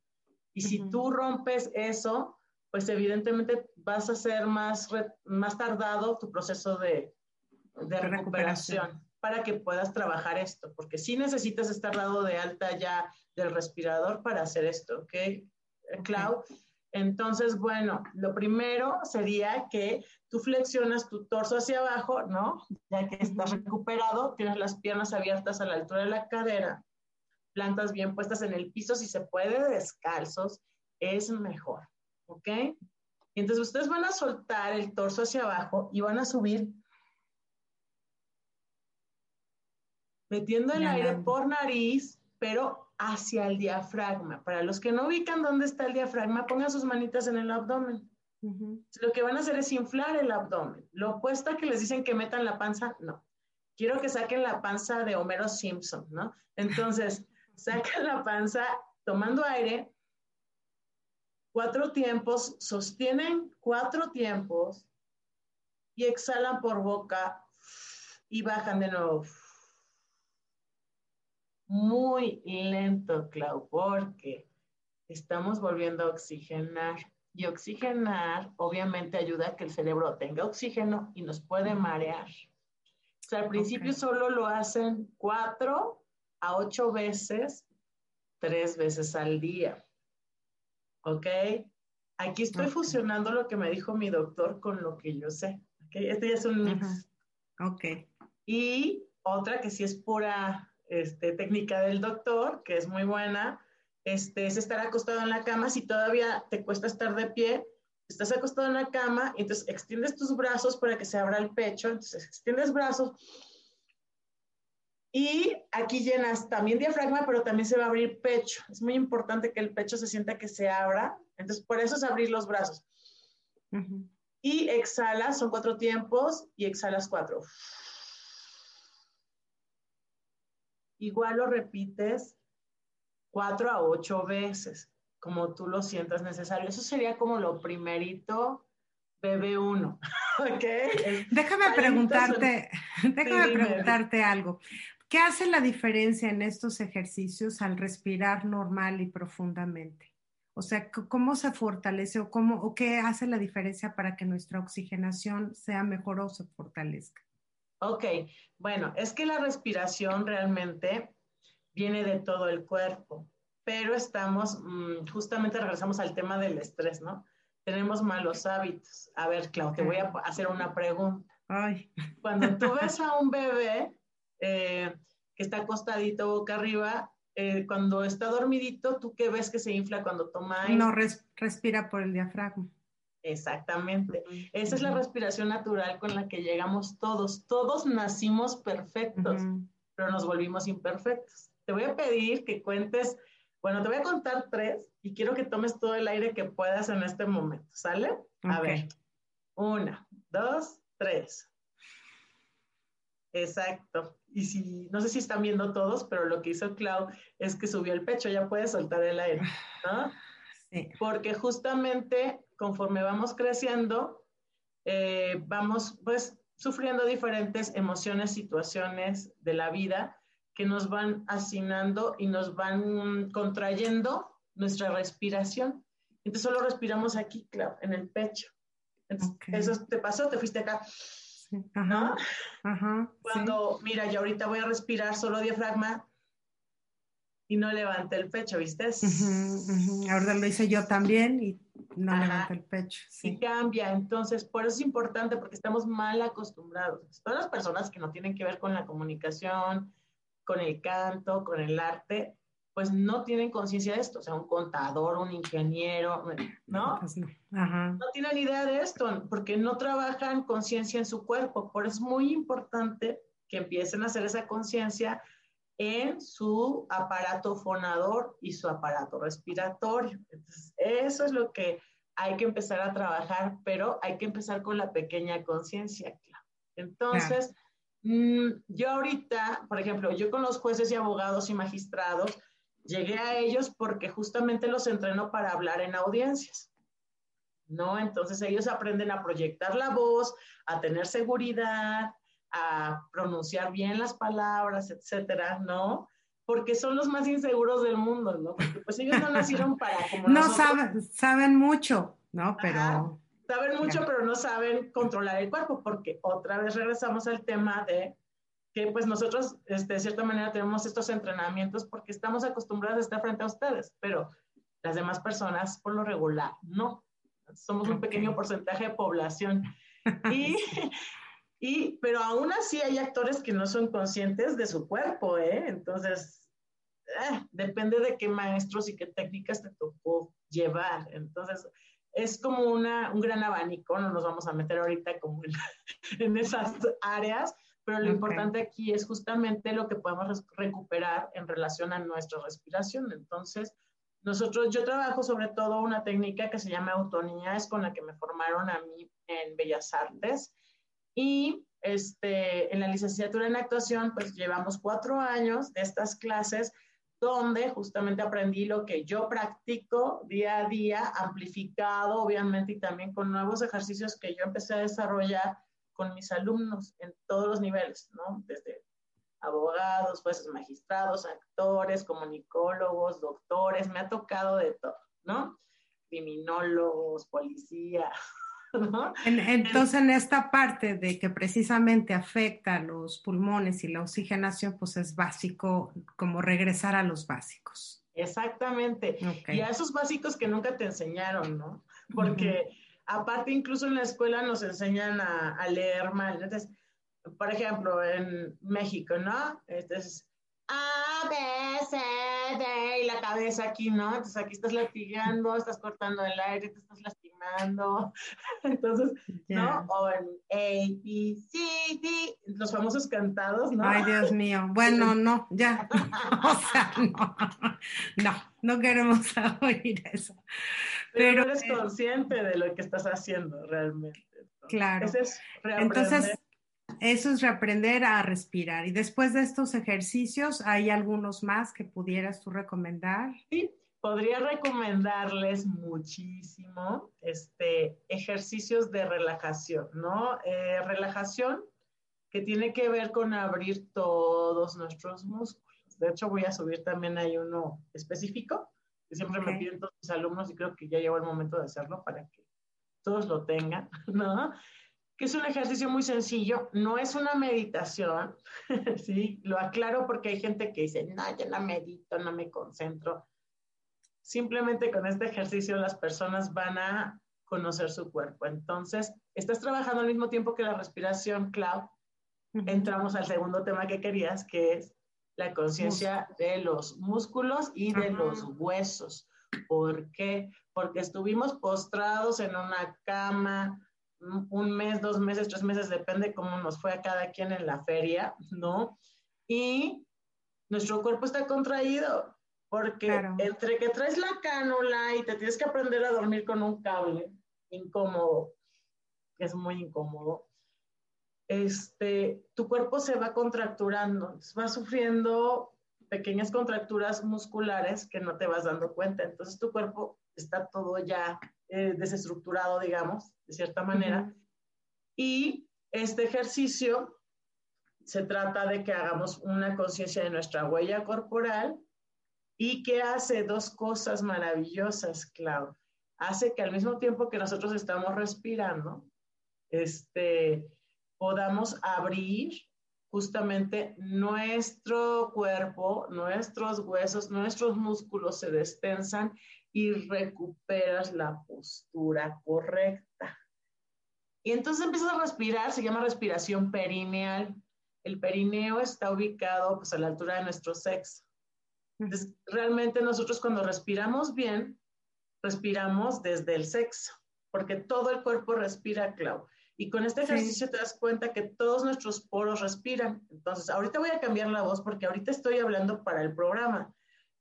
B: Y si tú rompes eso, pues evidentemente vas a ser más, más tardado tu proceso de, de recuperación, para que puedas trabajar esto, porque sí necesitas estar dado de alta ya del respirador para hacer esto, ¿ok? Clau, entonces, bueno, lo primero sería que tú flexionas tu torso hacia abajo, ¿no? Ya que estás recuperado, tienes las piernas abiertas a la altura de la cadera, plantas bien puestas en el piso, si se puede, descalzos, es mejor, ¿ok? Y entonces ustedes van a soltar el torso hacia abajo y van a subir metiendo el aire por nariz, pero hacia el diafragma. Para los que no ubican dónde está el diafragma, pongan sus manitas en el abdomen. Lo que van a hacer es inflar el abdomen. Lo opuesto a que les dicen que metan la panza, no. Quiero que saquen la panza de Homero Simpson, ¿no? Entonces, sacan la panza tomando aire, cuatro tiempos, sostienen cuatro tiempos y exhalan por boca y bajan de nuevo muy lento, Clau, porque estamos volviendo a oxigenar. Y oxigenar obviamente ayuda a que el cerebro tenga oxígeno y nos puede marear. O sea, al principio solo lo hacen cuatro a ocho veces, tres veces al día. ¿Ok? Aquí estoy fusionando lo que me dijo mi doctor con lo que yo sé. ¿Ok? Este ya es un mix.
A: Ok.
B: Y otra que sí es pura este, técnica del doctor, que es muy buena, este, es estar acostado en la cama. Si todavía te cuesta estar de pie, estás acostado en la cama, entonces extiendes tus brazos para que se abra el pecho, entonces extiendes brazos. Y aquí llenas también diafragma, pero también se va a abrir pecho. Es muy importante que el pecho se sienta que se abra. Entonces, por eso es abrir los brazos. Y exhalas, son cuatro tiempos, y exhalas cuatro. Igual lo repites cuatro a ocho veces, como tú lo sientas necesario. Eso sería como lo primerito, bebé uno.
A: Déjame preguntarte, déjame preguntarte algo. ¿Qué hace la diferencia en estos ejercicios al respirar normal y profundamente? O sea, ¿cómo se fortalece o, cómo, o qué hace la diferencia para que nuestra oxigenación sea mejor o se fortalezca?
B: Ok, bueno, es que la respiración realmente viene de todo el cuerpo, pero estamos, mm, justamente regresamos al tema del estrés, ¿no? Tenemos malos hábitos. A ver, Clau, te voy a hacer una pregunta.
A: Ay.
B: Cuando tú ves a un bebé eh, que está acostadito boca arriba, eh, cuando está dormidito, ¿tú qué ves que se infla cuando toma aire?
A: No, respira por el diafragma.
B: Exactamente. Esa es la respiración natural con la que llegamos todos. Todos nacimos perfectos, pero nos volvimos imperfectos. Te voy a pedir que cuentes, bueno, te voy a contar tres y quiero que tomes todo el aire que puedas en este momento. ¿Sale? A ver. Una, dos, tres. Exacto. Y si, no sé si están viendo todos, pero lo que hizo Clau es que subió el pecho, ya puedes soltar el aire, ¿no? Sí. Porque justamente conforme vamos creciendo, eh, vamos, pues sufriendo diferentes emociones, situaciones de la vida que nos van asignando y nos van contrayendo nuestra respiración. Entonces solo respiramos aquí, claro, en el pecho. Eso te pasó, te fuiste acá.
A: Ajá,
B: Cuando, mira, yo ahorita voy a respirar solo diafragma y no levante el pecho, ¿viste?
A: Ahora lo hice yo también y no levante el pecho.
B: Sí. Y cambia, entonces por eso es importante porque estamos mal acostumbrados. Todas las personas que no tienen que ver con la comunicación, con el canto, con el arte, pues no tienen conciencia de esto, o sea, un contador, un ingeniero, ¿no? Pues no. tienen idea de esto porque no trabajan conciencia en su cuerpo. Por eso es muy importante que empiecen a hacer esa conciencia en su aparato fonador y su aparato respiratorio. Eso es lo que hay que empezar a trabajar, pero hay que empezar con la pequeña conciencia. Entonces, mm, yo ahorita, por ejemplo, yo con los jueces y abogados y magistrados, Llegué a ellos porque justamente los entreno para hablar en audiencias, ¿no? Entonces ellos aprenden a proyectar la voz, a tener seguridad, a pronunciar bien las palabras, etcétera, ¿no? Porque son los más inseguros del mundo, ¿no? Porque pues ellos no nacieron para como
A: No saben, saben mucho, ¿no? Pero...
B: saben mucho, pero no saben controlar el cuerpo, porque otra vez regresamos al tema de que pues nosotros este, de cierta manera tenemos estos entrenamientos porque estamos acostumbrados a estar frente a ustedes, pero las demás personas por lo regular no. Somos un pequeño porcentaje de población. Y, y, pero aún así hay actores que no son conscientes de su cuerpo, ¿eh? Entonces, eh, depende de qué maestros y qué técnicas te tocó llevar. Entonces, es como una, un gran abanico, no nos vamos a meter ahorita como en, en esas áreas, pero lo importante aquí es justamente lo que podemos recuperar en relación a nuestra respiración. Entonces, nosotros, yo trabajo sobre todo una técnica que se llama autonía, es con la que me formaron a mí en Bellas Artes. Y este, en la licenciatura en actuación, pues llevamos cuatro años de estas clases donde justamente aprendí lo que yo practico día a día, amplificado obviamente y también con nuevos ejercicios que yo empecé a desarrollar con mis alumnos en todos los niveles, ¿no? Desde abogados, jueces magistrados, actores, comunicólogos, doctores, me ha tocado de todo, ¿no? Criminólogos, policía, ¿no?
A: entonces, en esta parte de que precisamente afecta a los pulmones y la oxigenación, pues es básico como regresar a los básicos.
B: Exactamente. Y a esos básicos que nunca te enseñaron, ¿no? Porque... Aparte, incluso en la escuela nos enseñan a, leer mal. Entonces, por ejemplo, en México, ¿no? Entonces, A, B, C, D, y la cabeza aquí, ¿no? Entonces aquí estás latigando, estás cortando el aire, te estás Entonces, ¿no? O en A, B, C, D, los famosos cantados, ¿no?
A: Ay, Dios mío. Bueno, no, ya. o sea, no. No, no queremos oír eso.
B: Pero, eres consciente de lo que estás haciendo realmente.
A: Claro. Entonces, eso es reaprender a respirar. Y después de estos ejercicios, ¿hay algunos más que pudieras tú recomendar?
B: Sí, podría recomendarles muchísimo este, ejercicios de relajación, ¿no? Eh, relajación que tiene que ver con abrir todos nuestros músculos. De hecho, voy a subir también hay uno específico que siempre me piden todos mis alumnos y creo que ya llegó el momento de hacerlo para que todos lo tengan, ¿no? Que es un ejercicio muy sencillo, no es una meditación, ¿sí? Lo aclaro porque hay gente que dice, no, yo no medito, no me concentro. Simplemente con este ejercicio las personas van a conocer su cuerpo. Entonces, estás trabajando al mismo tiempo que la respiración, Clau. Entramos al segundo tema que querías, que es la conciencia de los músculos y de los huesos. ¿Por qué? Porque estuvimos postrados en una cama un mes, dos meses, tres meses, depende cómo nos fue a cada quien en la feria, ¿no? Y nuestro cuerpo está contraído, porque entre que traes la cánula y te tienes que aprender a dormir con un cable incómodo, que es muy incómodo, este, tu cuerpo se va contracturando, va sufriendo pequeñas contracturas musculares que no te vas dando cuenta. Entonces tu cuerpo está todo ya eh, desestructurado, digamos, de cierta manera. Y Este ejercicio se trata de que hagamos una conciencia de nuestra huella corporal y que hace dos cosas maravillosas, Clau. Hace que al mismo tiempo que nosotros estamos respirando, este, podamos abrir justamente nuestro cuerpo, nuestros huesos, nuestros músculos se destensan y recuperas la postura correcta. Y entonces empiezas a respirar, se llama respiración perineal. El perineo está ubicado pues, a la altura de nuestro sexo. Entonces, realmente nosotros cuando respiramos bien, respiramos desde el sexo, porque todo el cuerpo respira, Clau. Y con este ejercicio te das cuenta que todos nuestros poros respiran. Entonces, ahorita voy a cambiar la voz porque ahorita estoy hablando para el programa,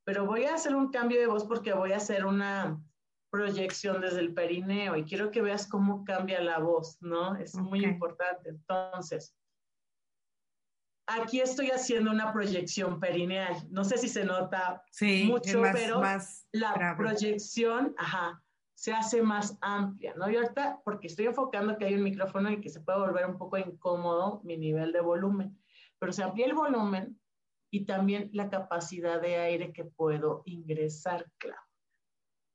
B: pero voy a hacer un cambio de voz porque voy a hacer una proyección desde el perineo y quiero que veas cómo cambia la voz, ¿no? Es muy importante. Entonces, aquí estoy haciendo una proyección perineal. No sé si se nota mucho, pero la proyección, ajá, se hace más amplia, ¿no? Y ahorita, porque estoy enfocando que hay un micrófono y que se puede volver un poco incómodo mi nivel de volumen, pero se amplía el volumen y también la capacidad de aire que puedo ingresar, claro.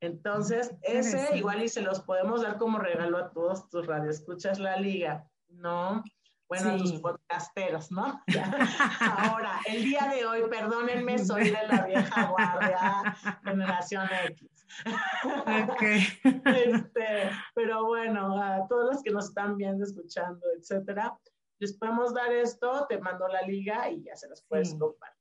B: Entonces, ese igual y se los podemos dar como regalo a todos tus radioescuchas la liga, ¿no? Bueno, tus ¿no? Ahora, el día de hoy, perdónenme, soy de la vieja guardia, generación X. Este, pero bueno, a todos los que nos están viendo, escuchando, etcétera, les podemos dar esto, te mando la liga y ya se los puedes compartir.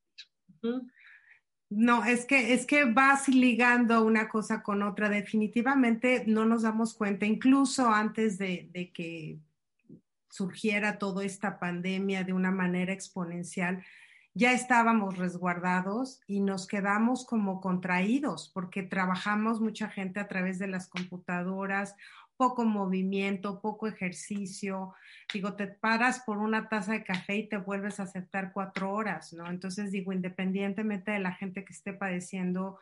A: No, es que, es que vas ligando una cosa con otra. Definitivamente no nos damos cuenta, incluso antes de, de que surgiera toda esta pandemia de una manera exponencial, ya estábamos resguardados y nos quedamos como contraídos porque trabajamos mucha gente a través de las computadoras poco movimiento, poco ejercicio. Digo, te paras por una taza de café y te vuelves a aceptar cuatro horas, ¿no? Entonces, digo, independientemente de la gente que esté padeciendo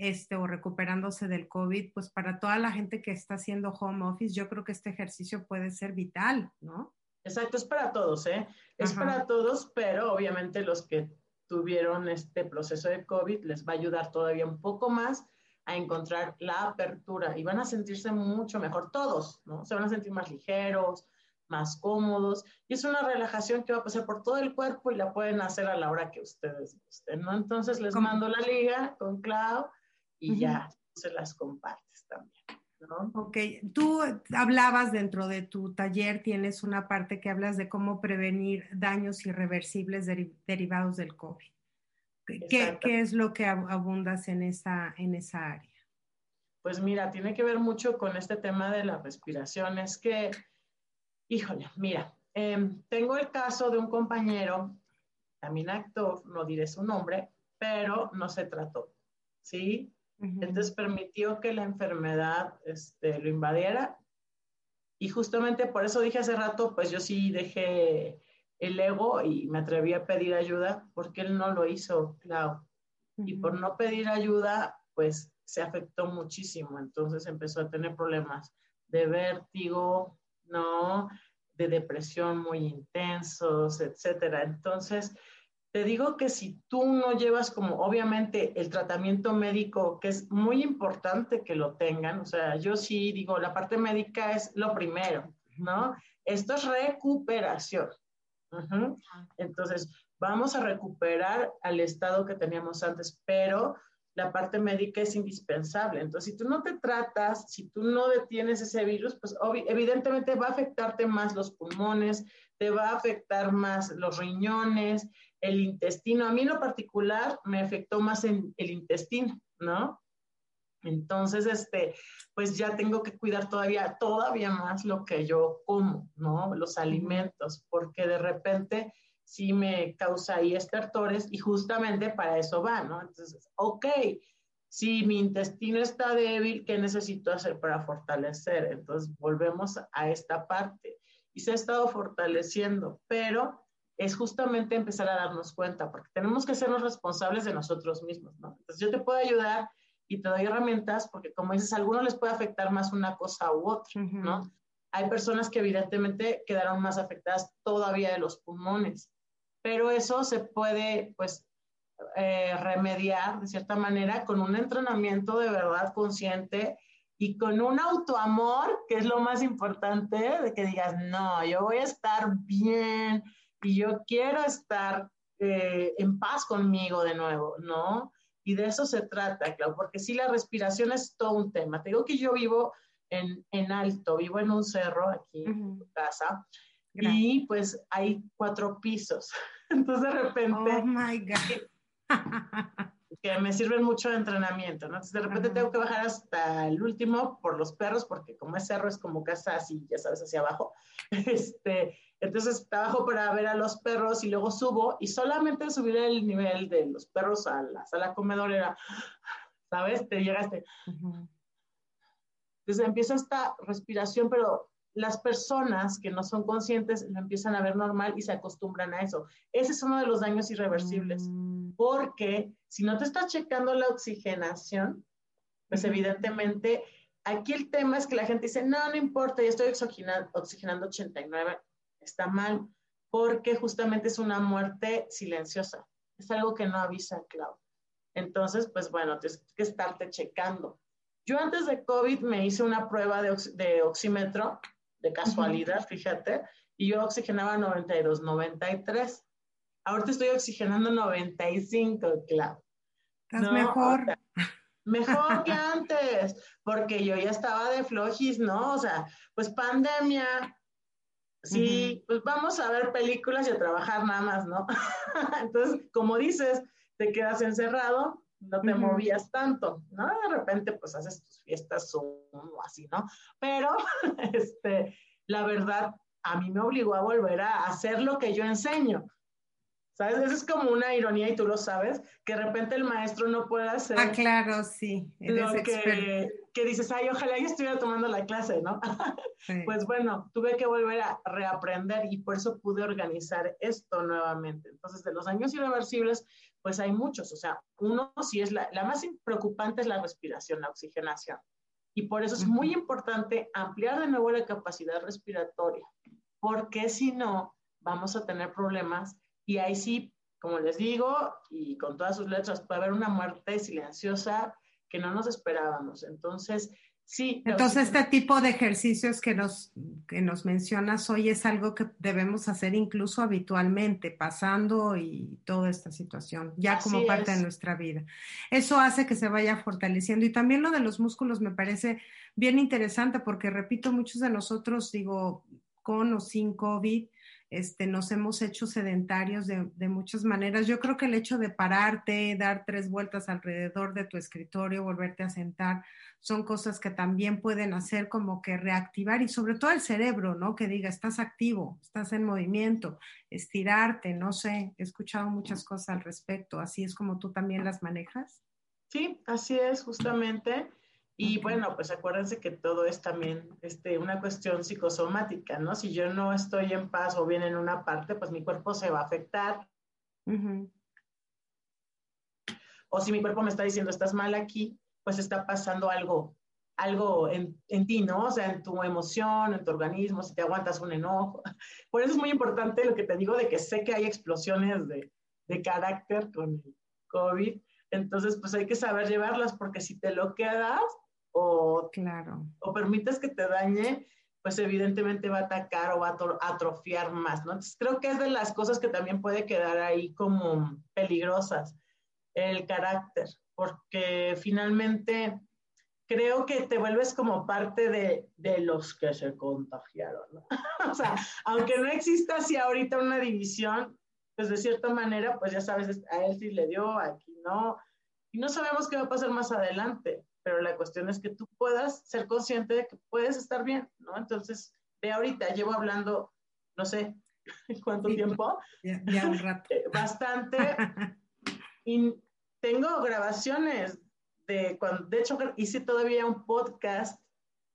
A: este o recuperándose del COVID, pues para toda la gente que está haciendo home office, yo creo que este ejercicio puede ser vital, ¿no?
B: Exacto, es para todos, ¿eh? Es para todos, pero obviamente los que tuvieron este proceso de COVID les va a ayudar todavía un poco más a encontrar la apertura y van a sentirse mucho mejor todos, ¿no? Se van a sentir más ligeros, más cómodos y es una relajación que va a pasar por todo el cuerpo y la pueden hacer a la hora que ustedes gusten, ¿no? Entonces les mando la liga con Clau y ya se las compartes también. ¿no?
A: Ok, tú hablabas dentro de tu taller, tienes una parte que hablas de cómo prevenir daños irreversibles derivados del COVID. ¿Qué, es lo que abundas en esa, en esa área?
B: Pues mira, tiene que ver mucho con este tema de la respiración. Es que, híjole, mira, em, tengo el caso de un compañero, también actor, no diré su nombre, pero no se trató, ¿sí? Entonces permitió que la enfermedad este, lo invadiera. Y justamente por eso dije hace rato, pues yo sí dejé el ego y me atreví a pedir ayuda porque él no lo hizo, claro. Y por no pedir ayuda, pues se afectó muchísimo. Entonces empezó a tener problemas de vértigo, ¿no? De depresión muy intensos, etcétera. Entonces, te digo que si tú no llevas como obviamente el tratamiento médico, que es muy importante que lo tengan, o sea, yo sí digo, la parte médica es lo primero, ¿no? Esto es recuperación. Entonces, vamos a recuperar al estado que teníamos antes, pero la parte médica es indispensable. Entonces, si tú no te tratas, si tú no detienes ese virus, pues evidentemente va a afectarte más los pulmones, te va a afectar más los riñones, el intestino. A mí en lo particular me afectó más en el intestino, ¿no? Entonces, este, pues ya tengo que cuidar todavía, todavía más lo que yo como, ¿no? Los alimentos, porque de repente sí me causa ahí estertores y justamente para eso va, ¿no? Entonces, ok, si mi intestino está débil, ¿qué necesito hacer para fortalecer? Entonces, volvemos a esta parte. Y se ha estado fortaleciendo, pero es justamente empezar a darnos cuenta, porque tenemos que sernos responsables de nosotros mismos, ¿no? Entonces, yo te puedo ayudar y te doy herramientas porque como dices, a algunos les puede afectar más una cosa u otra, ¿no? hay personas que evidentemente quedaron más afectadas todavía de los pulmones, pero eso se puede, pues, eh, remediar de cierta manera con un entrenamiento de verdad consciente y con un autoamor, que es lo más importante, de que digas, no, yo voy a estar bien y yo quiero estar eh, en paz conmigo de nuevo, ¿no? Y de eso se trata, claro, porque sí, la respiración es todo un tema. Te digo que yo vivo en, en alto, vivo en un cerro aquí en tu casa, y pues hay cuatro pisos. Entonces de repente...
A: Oh my God
B: que me sirven mucho de entrenamiento, ¿no? Entonces de repente tengo que bajar hasta el último por los perros, porque como es cerro es como casa así, ya sabes, hacia abajo. Este, entonces trabajo para ver a los perros y luego subo y solamente subir el nivel de los perros a la sala comedorera, ¿sabes? Te llegaste. Entonces empieza esta respiración, pero las personas que no son conscientes lo empiezan a ver normal y se acostumbran a eso. Ese es uno de los daños irreversibles, mm. porque si no te estás checando la oxigenación, pues evidentemente aquí el tema es que la gente dice, no, no importa, ya estoy oxigenando, oxigenando 89, está mal, porque justamente es una muerte silenciosa, es algo que no avisa, Clau. Entonces, pues bueno, tienes que estarte checando. Yo antes de COVID me hice una prueba de, de oxímetro de casualidad, fíjate, y yo oxigenaba 92, 93. Ahorita estoy oxigenando 95, claro.
A: Estás mejor.
B: mejor que antes, porque yo ya estaba de flojis, ¿no? O sea, pues pandemia, sí, pues vamos a ver películas y a trabajar nada más, ¿no? Entonces, como dices, te quedas encerrado, no te movías tanto, ¿no? De repente, pues haces tus fiestas o así, ¿no? Pero, este, la verdad, a mí me obligó a volver a hacer lo que yo enseño. ¿Sabes? Eso es como una ironía y tú lo sabes, que de repente el maestro no puede hacer.
A: Ah, claro, sí.
B: lo que, que, dices, ay, ojalá yo estuviera tomando la clase, ¿no? Pues bueno, tuve que volver a reaprender y por eso pude organizar esto nuevamente. Entonces, de los años irreversibles, pues hay muchos, o sea, uno sí es la, la más preocupante es la respiración, la oxigenación. Y por eso es muy importante ampliar de nuevo la capacidad respiratoria, porque si no, vamos a tener problemas y ahí sí, como les digo, y con todas sus letras, puede haber una muerte silenciosa que no nos esperábamos. Entonces, Sí.
A: Entonces, este tipo de ejercicios que nos, que nos mencionas hoy es algo que debemos hacer incluso habitualmente, pasando y toda esta situación, ya como parte de nuestra vida. Eso hace que se vaya fortaleciendo. Y también lo de los músculos me parece bien interesante porque, repito, muchos de nosotros, digo, con o sin COVID, este, nos hemos hecho sedentarios de, de, muchas maneras. Yo creo que el hecho de pararte, dar tres vueltas alrededor de tu escritorio, volverte a sentar, son cosas que también pueden hacer como que reactivar y sobre todo el cerebro, ¿no? Que diga, estás activo, estás en movimiento, estirarte, no sé, he escuchado muchas cosas al respecto, así es como tú también las manejas.
B: Sí, así es, justamente. Y bueno, pues acuérdense que todo es también este, una cuestión psicosomática, ¿no? Si yo no estoy en paz o bien en una parte, pues mi cuerpo se va a afectar. O si mi cuerpo me está diciendo, estás mal aquí, pues está pasando algo, algo en, en, ti, ¿no? O sea, en tu emoción, en tu organismo, si te aguantas un enojo. Por eso es muy importante lo que te digo de que sé que hay explosiones de, de carácter con el COVID. Entonces, pues hay que saber llevarlas porque si te lo quedas o,
A: claro.
B: o permites que te dañe, pues evidentemente va a atacar o va a atrofiar más, ¿no? Entonces, creo que es de las cosas que también puede quedar ahí como peligrosas, el carácter porque finalmente creo que te vuelves como parte de, de los que se contagiaron. ¿no? o sea, aunque no exista así ahorita una división, pues de cierta manera, pues ya sabes, a él sí le dio, aquí no, y no sabemos qué va a pasar más adelante, pero la cuestión es que tú puedas ser consciente de que puedes estar bien, ¿no? Entonces, ve ahorita, llevo hablando, no sé cuánto tiempo.
A: Ya, ya, un rato.
B: Bastante. y tengo grabaciones de cuando, de hecho, hice todavía un podcast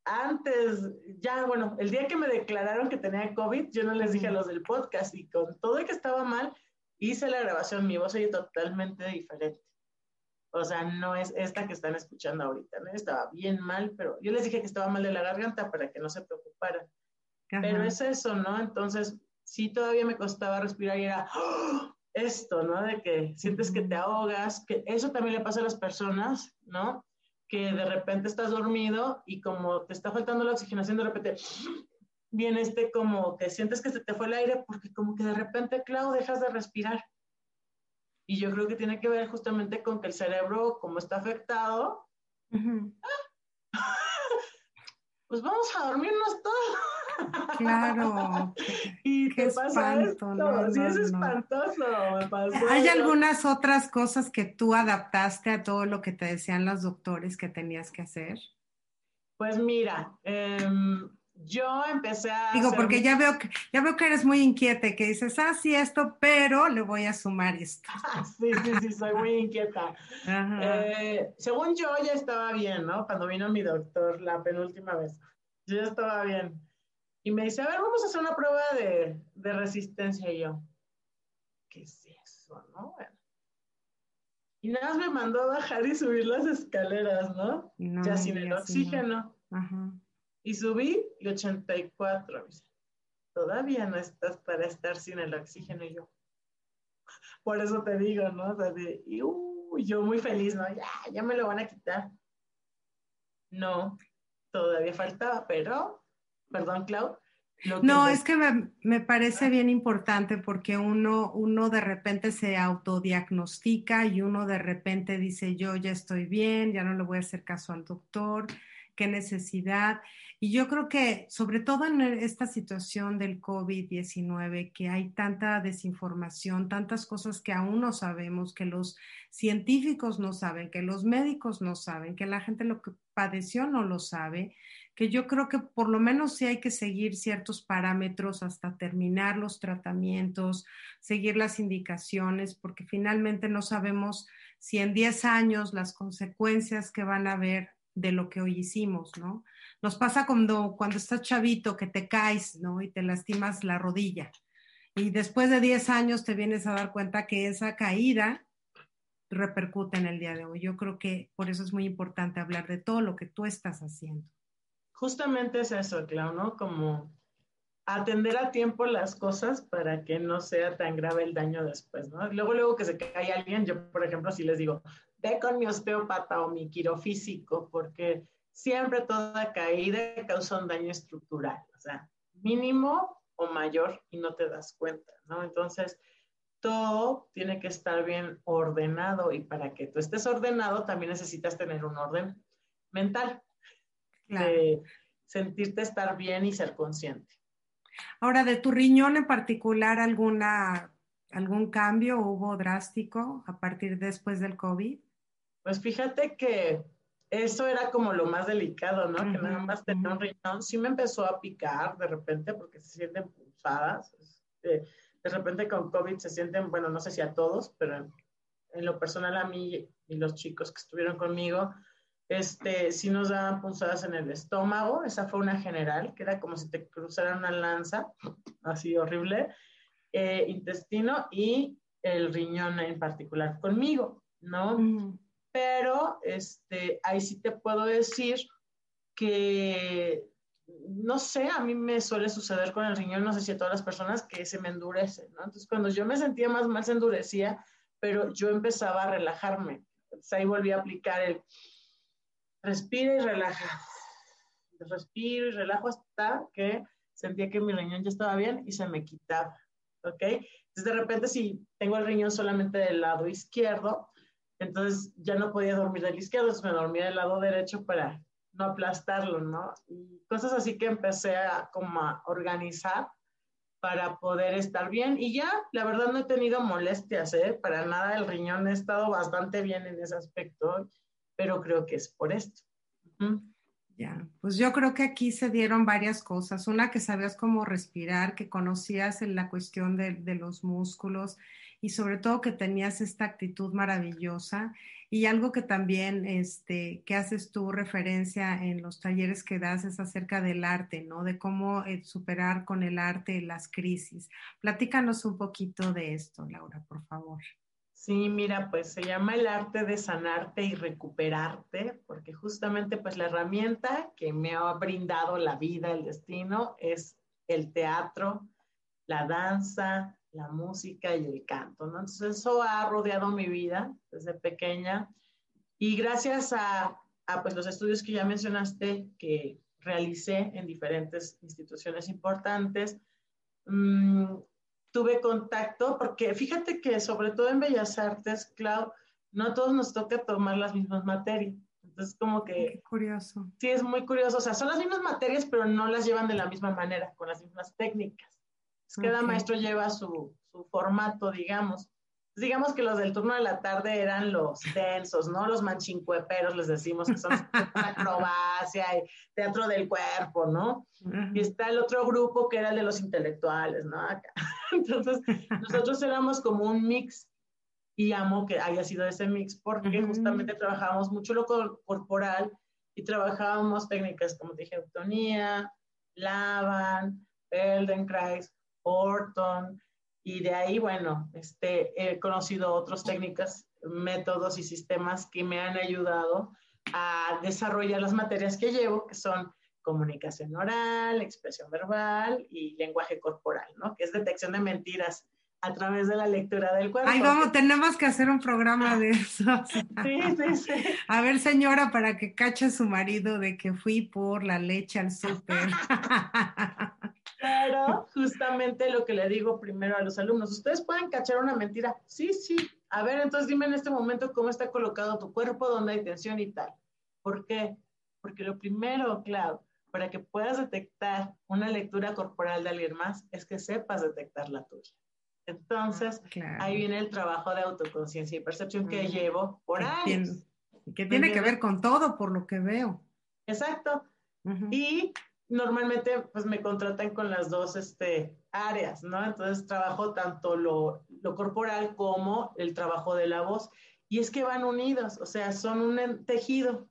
B: antes, ya, bueno, el día que me declararon que tenía COVID, yo no les dije a los del podcast y con todo y que estaba mal, hice la grabación, mi voz oye totalmente diferente. O sea, no es esta que están escuchando ahorita, ¿no? Estaba bien mal, pero yo les dije que estaba mal de la garganta para que no se preocuparan. Pero es eso, ¿no? Entonces, sí todavía me costaba respirar y era ¡oh! esto, ¿no? De que sientes que te ahogas, que eso también le pasa a las personas, ¿no? Que de repente estás dormido y como te está faltando la oxigenación, de repente viene este como que sientes que se te fue el aire porque como que de repente, Clau, dejas de respirar. Y yo creo que tiene que ver justamente con que el cerebro, como está afectado, pues vamos a dormirnos todos.
A: Claro.
B: y Qué te pasa esto. No, sí, es espantoso.
A: ¿Hay algunas otras cosas que tú adaptaste a todo lo que te decían los doctores que tenías que hacer?
B: Pues mira, eh, yo empecé a...
A: Digo, porque ya veo, que, ya veo que eres muy inquieta y que dices, ah, sí, esto, pero le voy a sumar esto.
B: sí, sí, sí, soy muy inquieta. Eh, según yo ya estaba bien, ¿no? Cuando vino mi doctor la penúltima vez, yo ya estaba bien. Y me dice, a ver, vamos a hacer una prueba de, de resistencia. Y yo, ¿qué es eso, no? Bueno. Y nada más me mandó a bajar y subir las escaleras, ¿no? ya sin el oxígeno. Ajá. Y subí y 84. Todavía no estás para estar sin el oxígeno y yo. Por eso te digo, ¿no? O sea, y, uh, yo muy feliz, ¿no? Ya, ya me lo van a quitar. No, todavía faltaba, pero, perdón, Clau.
A: No, es que me, me, parece bien importante porque uno, uno de repente se autodiagnostica y uno de repente dice, yo ya estoy bien, ya no le voy a hacer caso al doctor, qué necesidad. Y yo creo que sobre todo en esta situación del COVID-19, que hay tanta desinformación, tantas cosas que aún no sabemos, que los científicos no saben, que los médicos no saben, que la gente lo que padeció no lo sabe, que yo creo que por lo menos sí hay que seguir ciertos parámetros hasta terminar los tratamientos, seguir las indicaciones, porque finalmente no sabemos si en 10 años las consecuencias que van a haber de lo que hoy hicimos, ¿no? Nos pasa cuando, cuando estás chavito que te caes, ¿no? Y te lastimas la rodilla. Y después de 10 años te vienes a dar cuenta que esa caída repercute en el día de hoy. Yo creo que por eso es muy importante hablar de todo lo que tú estás haciendo.
B: Justamente es eso, Clau, ¿no? Como atender a tiempo las cosas para que no sea tan grave el daño después, ¿no? Luego, luego que se cae alguien, yo, por ejemplo, si les digo, ve con mi osteópata o mi quirofísico, porque siempre toda caída causa un daño estructural, o sea, mínimo o mayor y no te das cuenta, ¿no? Entonces, todo tiene que estar bien ordenado y para que tú estés ordenado también necesitas tener un orden mental, de sentirte estar bien y ser consciente.
A: Ahora, de tu riñón en particular, ¿alguna, ¿algún cambio hubo drástico a partir después del COVID?
B: Pues fíjate que eso era como lo más delicado, ¿no? que nada más tenía un riñón. Sí me empezó a picar de repente porque se sienten pulsadas. Este, de repente con COVID se sienten, bueno, no sé si a todos, pero en, lo personal a mí y los chicos que estuvieron conmigo, este, sí nos daban punzadas en el estómago. Esa fue una general, que era como si te cruzara una lanza, así horrible. Eh, intestino y el riñón en particular conmigo, ¿no? Pero este, ahí sí te puedo decir que, no sé, a mí me suele suceder con el riñón, no sé si a todas las personas, que se me endurece, ¿no? Entonces, cuando yo me sentía más mal, se endurecía, pero yo empezaba a relajarme. Entonces, ahí volví a aplicar el respira y relaja. Respiro y relajo hasta que sentía que mi riñón ya estaba bien y se me quitaba, ¿ok? Entonces, de repente, si tengo el riñón solamente del lado izquierdo, entonces ya no podía dormir del izquierdo, me dormía del lado derecho para no aplastarlo, ¿no? Y cosas así que empecé a como a organizar para poder estar bien. Y ya, la verdad no he tenido molestias, ¿eh? Para nada, el riñón ha estado bastante bien en ese aspecto, pero creo que es por esto.
A: Ya, pues yo creo que aquí se dieron varias cosas. Una, que sabías cómo respirar, que conocías en la cuestión de, de los músculos y sobre todo que tenías esta actitud maravillosa y algo que también este, que haces tu referencia en los talleres que das es acerca del arte, ¿no? De cómo eh, superar con el arte las crisis. Platícanos un poquito de esto, Laura, por favor.
B: Sí, mira, pues se llama el arte de sanarte y recuperarte, porque justamente pues la herramienta que me ha brindado la vida, el destino, es el teatro, la danza, la música y el canto, ¿no? Entonces eso ha rodeado mi vida desde pequeña y gracias a, a pues, los estudios que ya mencionaste que realicé en diferentes instituciones importantes, mmm, tuve contacto, porque fíjate que sobre todo en Bellas Artes, Clau, no a todos nos toca tomar las mismas materias. Entonces, como que...
A: Qué curioso.
B: Sí, es muy curioso. O sea, son las mismas materias, pero no las llevan de la misma manera, con las mismas técnicas. Cada maestro lleva su, su formato, digamos digamos que los del turno de la tarde eran los densos, ¿no? Los manchincueperos, les decimos, que son acrobacia y teatro del cuerpo, ¿no? Y está el otro grupo que era el de los intelectuales, ¿no? Entonces, nosotros éramos como un mix y amo que haya sido ese mix porque justamente trabajábamos mucho lo corporal y trabajábamos técnicas como dije, autonía, Lavan, Feldenkrais, Orton, y de ahí, bueno, este, he conocido otras técnicas, métodos y sistemas que me han ayudado a desarrollar las materias que llevo, que son comunicación oral, expresión verbal y lenguaje corporal, ¿no? Que es detección de mentiras a través de la lectura del cuerpo.
A: Ay, vamos, tenemos que hacer un programa de eso.
B: Sí, sí, sí.
A: A ver, señora, para que cache su marido de que fui por la leche al súper.
B: Claro, justamente lo que le digo primero a los alumnos, ustedes pueden cachar una mentira. Sí, sí. A ver, entonces dime en este momento cómo está colocado tu cuerpo, dónde hay tensión y tal. ¿Por qué? Porque lo primero, claro, para que puedas detectar una lectura corporal de alguien más, es que sepas detectar la tuya. Entonces, ah, ahí viene el trabajo de autoconciencia y percepción que llevo por años.
A: Que tiene que ver con todo, por lo que veo.
B: Exacto. Y normalmente pues me contratan con las dos este, áreas, ¿no? Entonces trabajo tanto lo, lo, corporal como el trabajo de la voz. Y es que van unidos, o sea, son un tejido.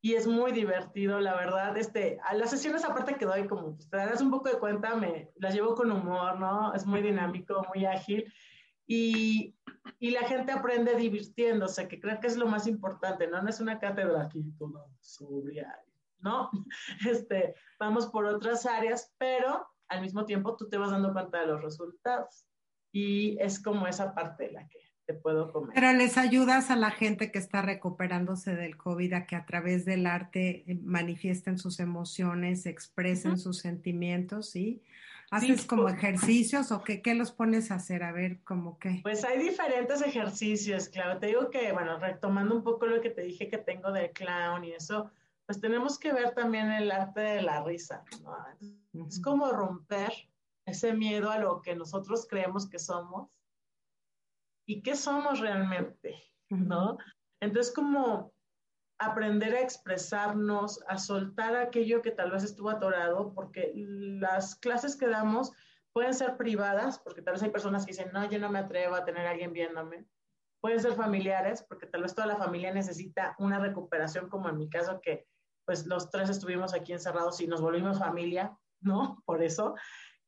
B: Y es muy divertido, la verdad. Este, a las sesiones aparte que doy, como pues, te darás un poco de cuenta, me las llevo con humor, ¿no? Es muy dinámico, muy ágil. Y, y la gente aprende divirtiéndose, que creo que es lo más importante, ¿no? No es una cátedra aquí toda sobria ¿no? Este, vamos por otras áreas, pero al mismo tiempo tú te vas dando cuenta de los resultados. Y es como esa parte la que te puedo comer.
A: Pero les ayudas a la gente que está recuperándose del COVID a que a través del arte eh, manifiesten sus emociones, expresen sus sentimientos, ¿sí? ¿Haces como pues ejercicios o qué, qué los pones a hacer? A ver, como qué.
B: Pues hay diferentes ejercicios, claro. Te digo que, bueno, retomando un poco lo que te dije que tengo del clown y eso, pues tenemos que ver también el arte de la risa. ¿no? Es como romper ese miedo a lo que nosotros creemos que somos y qué somos realmente, ¿no? Entonces, como aprender a expresarnos, a soltar aquello que tal vez estuvo atorado, porque las clases que damos pueden ser privadas, porque tal vez hay personas que dicen, no, yo no me atrevo a tener a alguien viéndome. Pueden ser familiares, porque tal vez toda la familia necesita una recuperación, como en mi caso, que pues los tres estuvimos aquí encerrados y nos volvimos familia, ¿no? Por eso.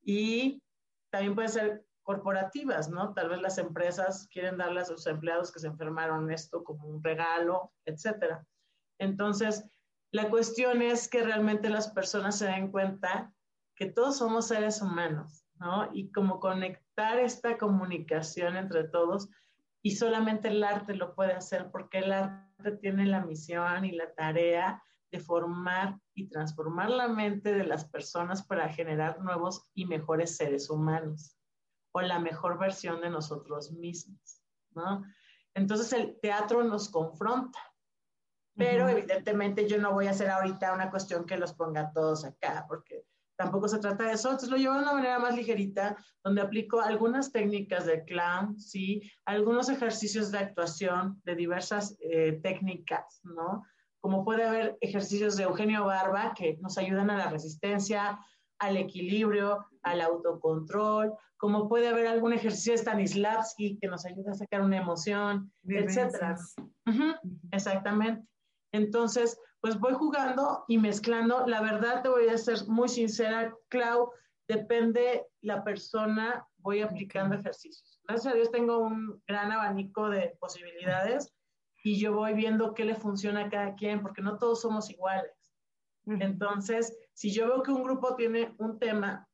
B: Y también puede ser corporativas, ¿no? Tal vez las empresas quieren darle a sus empleados que se enfermaron esto como un regalo, etcétera. Entonces, la cuestión es que realmente las personas se den cuenta que todos somos seres humanos, ¿no? Y como conectar esta comunicación entre todos y solamente el arte lo puede hacer porque el arte tiene la misión y la tarea de formar y transformar la mente de las personas para generar nuevos y mejores seres humanos o la mejor versión de nosotros mismos, ¿no? Entonces el teatro nos confronta, pero evidentemente yo no voy a hacer ahorita una cuestión que los ponga todos acá, porque tampoco se trata de eso, entonces lo llevo de una manera más ligerita, donde aplico algunas técnicas de clown, sí, algunos ejercicios de actuación de diversas eh, técnicas, ¿no? Como puede haber ejercicios de Eugenio Barba que nos ayudan a la resistencia, al equilibrio, al autocontrol, como puede haber algún ejercicio de Stanislavski que nos ayuda a sacar una emoción, etcétera. exactamente. Entonces, pues voy jugando y mezclando. La verdad, te voy a ser muy sincera, Clau, depende la persona, voy aplicando ejercicios. Gracias a Dios tengo un gran abanico de posibilidades y yo voy viendo qué le funciona a cada quien, porque no todos somos iguales. Entonces, si yo veo que un grupo tiene un tema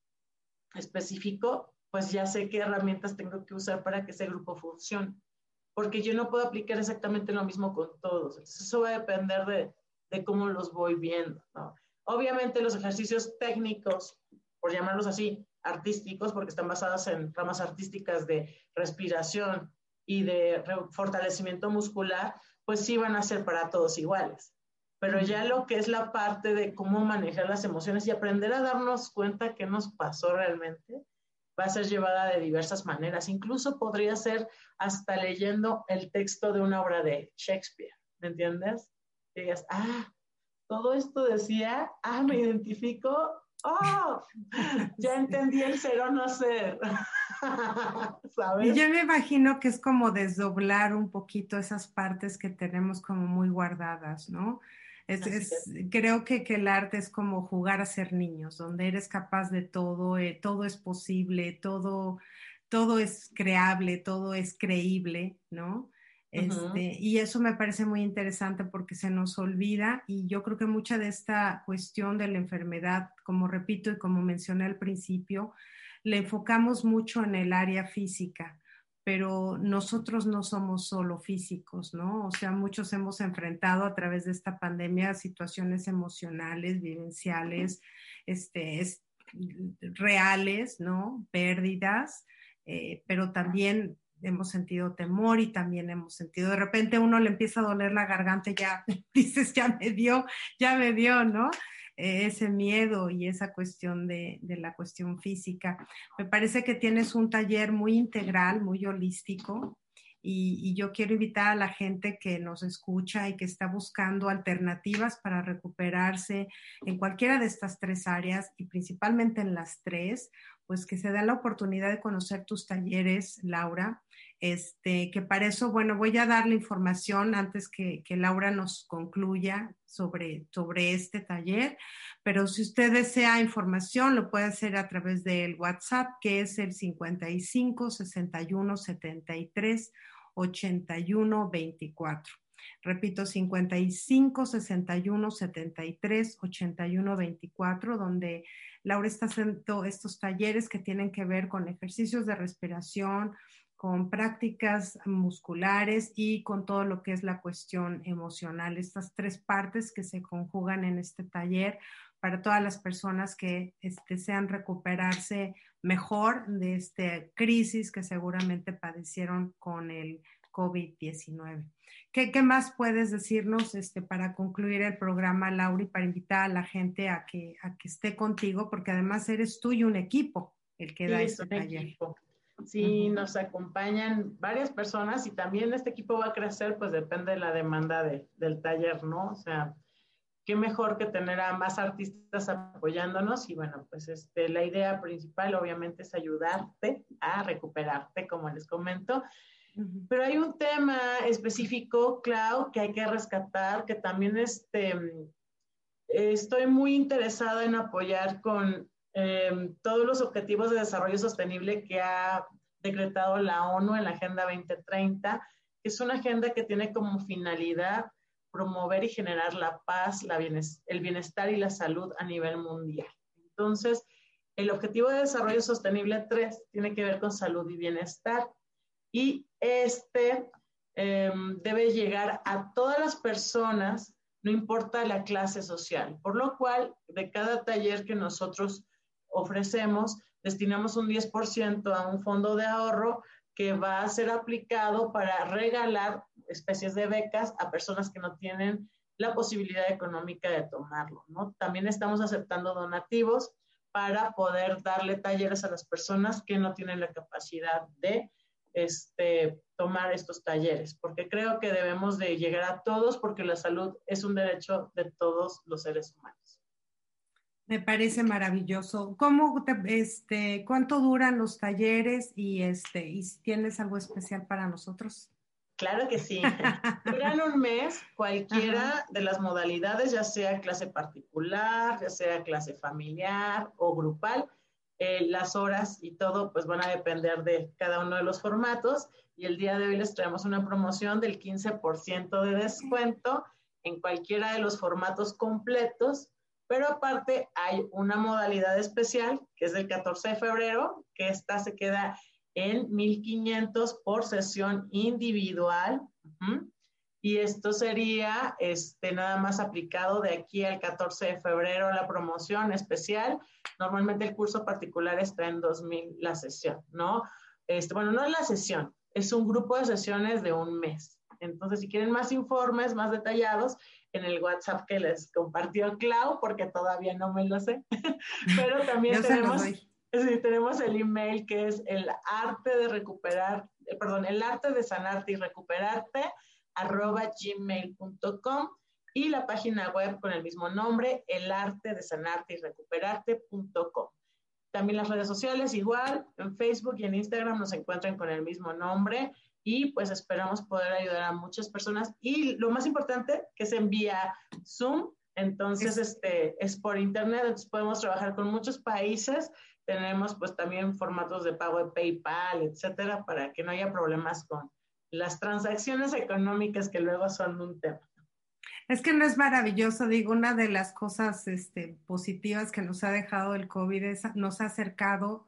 B: específico, pues ya sé qué herramientas tengo que usar para que ese grupo funcione. Porque yo no puedo aplicar exactamente lo mismo con todos. Entonces, eso va a depender de, de cómo los voy viendo. ¿no? Obviamente los ejercicios técnicos, por llamarlos así, artísticos, porque están basados en ramas artísticas de respiración y de fortalecimiento muscular, pues sí van a ser para todos iguales. Pero ya lo que es la parte de cómo manejar las emociones y aprender a darnos cuenta qué nos pasó realmente, va a ser llevada de diversas maneras. Incluso podría ser hasta leyendo el texto de una obra de Shakespeare, ¿me entiendes? Que digas, ah, todo esto decía, ah, me identifico, oh, ya entendí el ser o no ser.
A: ¿Sabes? Yo me imagino que es como desdoblar un poquito esas partes que tenemos como muy guardadas, ¿no? Es, creo que, que, el arte es como jugar a ser niños, donde eres capaz de todo, eh, todo es posible, todo, todo es creable, todo es creíble, ¿no? Este, y eso me parece muy interesante porque se nos olvida y yo creo que mucha de esta cuestión de la enfermedad, como repito y como mencioné al principio, le enfocamos mucho en el área física, pero nosotros no somos solo físicos, ¿no? O sea, muchos hemos enfrentado a través de esta pandemia situaciones emocionales, vivenciales, este, reales, ¿no? Pérdidas, eh, pero también hemos sentido temor y también hemos sentido, de repente uno le empieza a doler la garganta y ya dices, ya me dio, ya me dio, ¿no? Eh, ese miedo y esa cuestión de, de, la cuestión física. Me parece que tienes un taller muy integral, muy holístico. Y, y, yo quiero invitar a la gente que nos escucha y que está buscando alternativas para recuperarse en cualquiera de estas tres áreas y principalmente en las tres, pues que se dé la oportunidad de conocer tus talleres, Laura. Este, que para eso, bueno, voy a dar la información antes que, que Laura nos concluya sobre, sobre este taller, pero si usted desea información, lo puede hacer a través del WhatsApp, que es el 55 61 73 81 24. Repito, 55 61 73 81 24, donde Laura está haciendo estos talleres que tienen que ver con ejercicios de respiración, con prácticas musculares y con todo lo que es la cuestión emocional. Estas tres partes que se conjugan en este taller para todas las personas que este, desean recuperarse mejor de esta crisis que seguramente padecieron con el COVID-19. ¿Qué, ¿Qué, más puedes decirnos este, para concluir el programa, Laura, y para invitar a la gente a que, a que esté contigo? Porque además eres tú y un equipo el que da este taller. Equipo.
B: Sí, nos acompañan varias personas y también este equipo va a crecer, pues depende de la demanda de, del taller, ¿no? O sea, qué mejor que tener a más artistas apoyándonos y bueno, pues este, la idea principal obviamente es ayudarte a recuperarte, como les comento, pero hay un tema específico, Clau, que hay que rescatar, que también este, estoy muy interesada en apoyar con eh, todos los objetivos de desarrollo sostenible que ha decretado la ONU en la Agenda 2030, que es una agenda que tiene como finalidad promover y generar la paz, la el bienestar y la salud a nivel mundial. Entonces, el objetivo de desarrollo sostenible 3 tiene que ver con salud y bienestar y este em, debe llegar a todas las personas, no importa la clase social, por lo cual de cada taller que nosotros ofrecemos, destinamos un 10% a un fondo de ahorro que va a ser aplicado para regalar especies de becas a personas que no tienen la posibilidad económica de tomarlo. ¿no? También estamos aceptando donativos para poder darle talleres a las personas que no tienen la capacidad de este, tomar estos talleres, porque creo que debemos de llegar a todos porque la salud es un derecho de todos los seres humanos.
A: Me parece maravilloso. ¿Cómo este, ¿Cuánto duran los talleres y, este, y si tienes algo especial para nosotros?
B: Claro que sí. Duran un mes cualquiera de las modalidades, ya sea clase particular, ya sea clase familiar o grupal. Eh, las horas y todo pues van a depender de cada uno de los formatos. Y el día de hoy les traemos una promoción del 15% de descuento en cualquiera de los formatos completos. Pero aparte hay una modalidad especial que es del 14 de febrero, que esta se queda en 1500 por sesión individual. Y esto sería este, nada más aplicado de aquí al 14 de febrero la promoción especial. Normalmente el curso particular está en 2000 la sesión, ¿no? Este, bueno, no es la sesión, es un grupo de sesiones de un mes. Entonces, si quieren más informes, más detallados, en el WhatsApp que les compartió Clau, porque todavía no me lo sé, pero también tenemos, tenemos el email que es el arte de recuperar, eh, perdón, el arte de sanarte y recuperarte, arroba gmail.com y la página web con el mismo nombre, el arte de sanarte y recuperarte.com. También las redes sociales igual, en Facebook y en Instagram nos encuentran con el mismo nombre y pues esperamos poder ayudar a muchas personas. Y lo más importante, que se envía Zoom, entonces es, este, es por internet, entonces podemos trabajar con muchos países, tenemos pues también formatos de pago de PayPal, etcétera, para que no haya problemas con las transacciones económicas que luego son un tema.
A: Es que no es maravilloso, digo, una de las cosas este, positivas que nos ha dejado el COVID es, nos ha acercado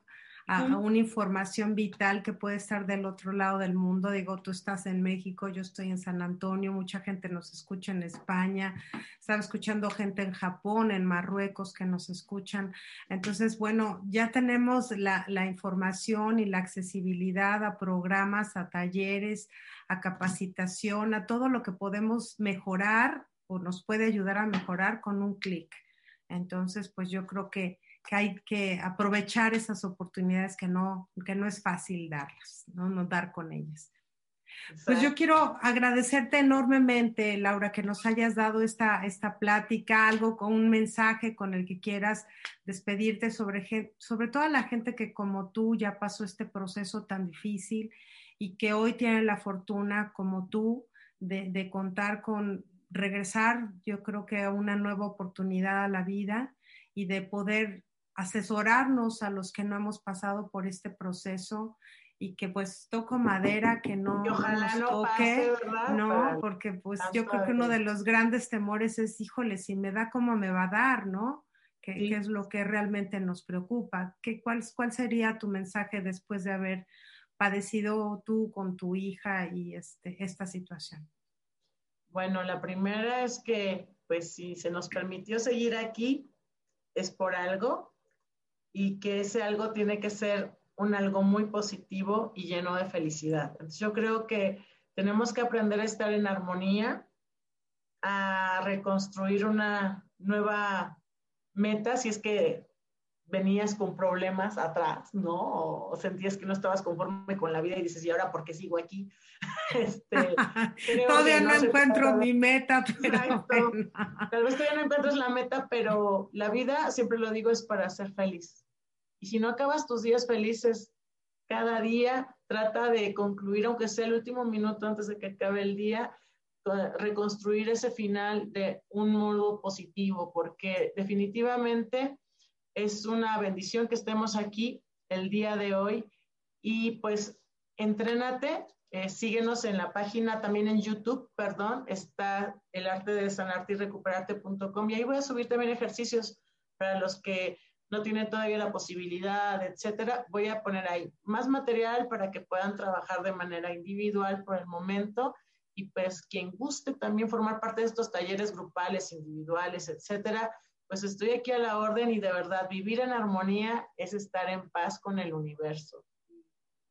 A: a, una información vital que puede estar del otro lado del mundo. Digo, tú estás en México, yo estoy en San Antonio, mucha gente nos escucha en España, estaba escuchando gente en Japón, en Marruecos que nos escuchan. Entonces, bueno, ya tenemos la, la información y la accesibilidad a programas, a talleres, a capacitación, a todo lo que podemos mejorar o nos puede ayudar a mejorar con un clic. Entonces, pues yo creo que que hay que aprovechar esas oportunidades que no, que no es fácil darlas, ¿no? no dar con ellas. Pues yo quiero agradecerte enormemente, Laura, que nos hayas dado esta, esta plática, algo con un mensaje con el que quieras despedirte sobre, sobre toda la gente que como tú ya pasó este proceso tan difícil y que hoy tiene la fortuna como tú de, de contar con regresar, yo creo que a una nueva oportunidad a la vida y de poder asesorarnos a los que no hemos pasado por este proceso y que pues toco madera que no
B: nos toque,
A: no, porque pues yo creo que uno de los grandes temores es, híjole, si me da, ¿cómo me va a dar, no? Que, es lo que realmente nos preocupa. ¿Qué, cuál, ¿Cuál sería tu mensaje después de haber padecido tú con tu hija y este, esta situación?
B: Bueno, la primera es que, pues, si se nos permitió seguir aquí, es por algo y que ese algo tiene que ser un algo muy positivo y lleno de felicidad. Entonces yo creo que tenemos que aprender a estar en armonía, a reconstruir una nueva meta, si es que venías con problemas atrás, ¿no? O sentías que no estabas conforme con la vida y dices, ¿y ahora por qué sigo aquí?
A: Este, todavía no, encuentro mi meta, pero
B: tal vez todavía no encuentras la meta, pero la vida, siempre lo digo, es para ser feliz. Y si no acabas tus días felices cada día, trata de concluir, aunque sea el último minuto antes de que acabe el día, reconstruir ese final de un modo positivo, porque definitivamente es una bendición que estemos aquí el día de hoy. Y pues, entrénate, eh, síguenos en la página, también en YouTube, perdón, está el arte de sanarte y recuperarte.com y ahí voy a subir también ejercicios para los que no tienen todavía la posibilidad, etcétera. Voy a poner ahí más material para que puedan trabajar de manera individual por el momento y pues quien guste también formar parte de estos talleres grupales, individuales, etcétera, pues estoy aquí a la orden y de verdad vivir en armonía es estar en paz con el universo.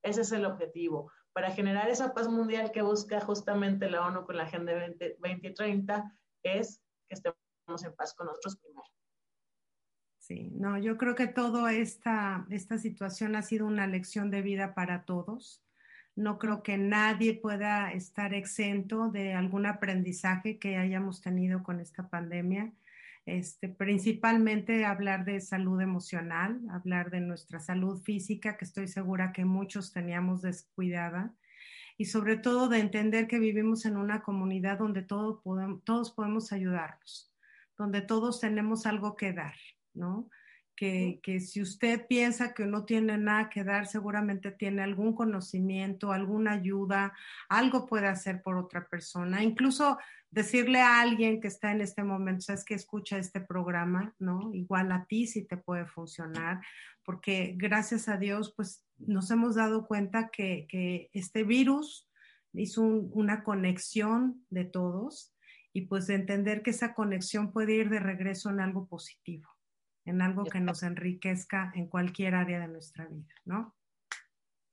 B: Ese es el objetivo, para generar esa paz mundial que busca justamente la ONU con la Agenda 2030, es que estemos en paz con nosotros primero.
A: Sí, no, yo creo que toda esta, esta situación ha sido una lección de vida para todos. No creo que nadie pueda estar exento de algún aprendizaje que hayamos tenido con esta pandemia. Este, principalmente hablar de salud emocional, hablar de nuestra salud física, que estoy segura que muchos teníamos descuidada, y sobre todo de entender que vivimos en una comunidad donde todos podemos ayudarnos, donde todos tenemos algo que dar, ¿no? Que, que, si usted piensa que no tiene nada que dar, seguramente tiene algún conocimiento, alguna ayuda, algo puede hacer por otra persona. Incluso decirle a alguien que está en este momento, sabes que escucha este programa, ¿no? Igual a ti si te puede funcionar, porque gracias a Dios, pues nos hemos dado cuenta que, que este virus hizo una conexión de todos y pues de entender que esa conexión puede ir de regreso en algo positivo, en algo que nos enriquezca en cualquier área de nuestra vida, ¿no?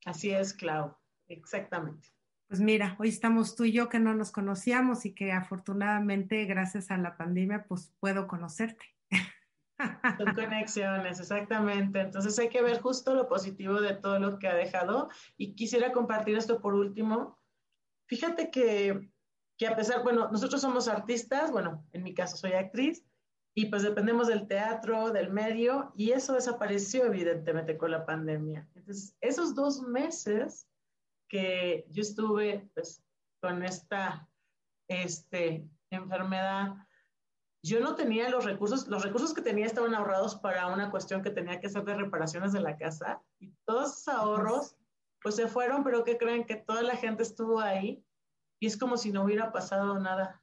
B: Así es, Clau, exactamente.
A: Pues mira, hoy estamos tú y yo que no nos conocíamos y que afortunadamente gracias a la pandemia pues puedo conocerte.
B: Son conexiones, exactamente. Entonces hay que ver justo lo positivo de todo lo que ha dejado y quisiera compartir esto por último. Fíjate que, que a pesar, bueno, nosotros somos artistas, bueno, en mi caso soy actriz y pues dependemos del teatro, del medio y eso desapareció evidentemente con la pandemia. Entonces, esos dos meses que yo estuve pues, con esta este, enfermedad, yo no tenía los recursos, los recursos que tenía estaban ahorrados para una cuestión que tenía que hacer de reparaciones de la casa y todos esos ahorros pues se fueron, pero que creen que toda la gente estuvo ahí y es como si no hubiera pasado nada.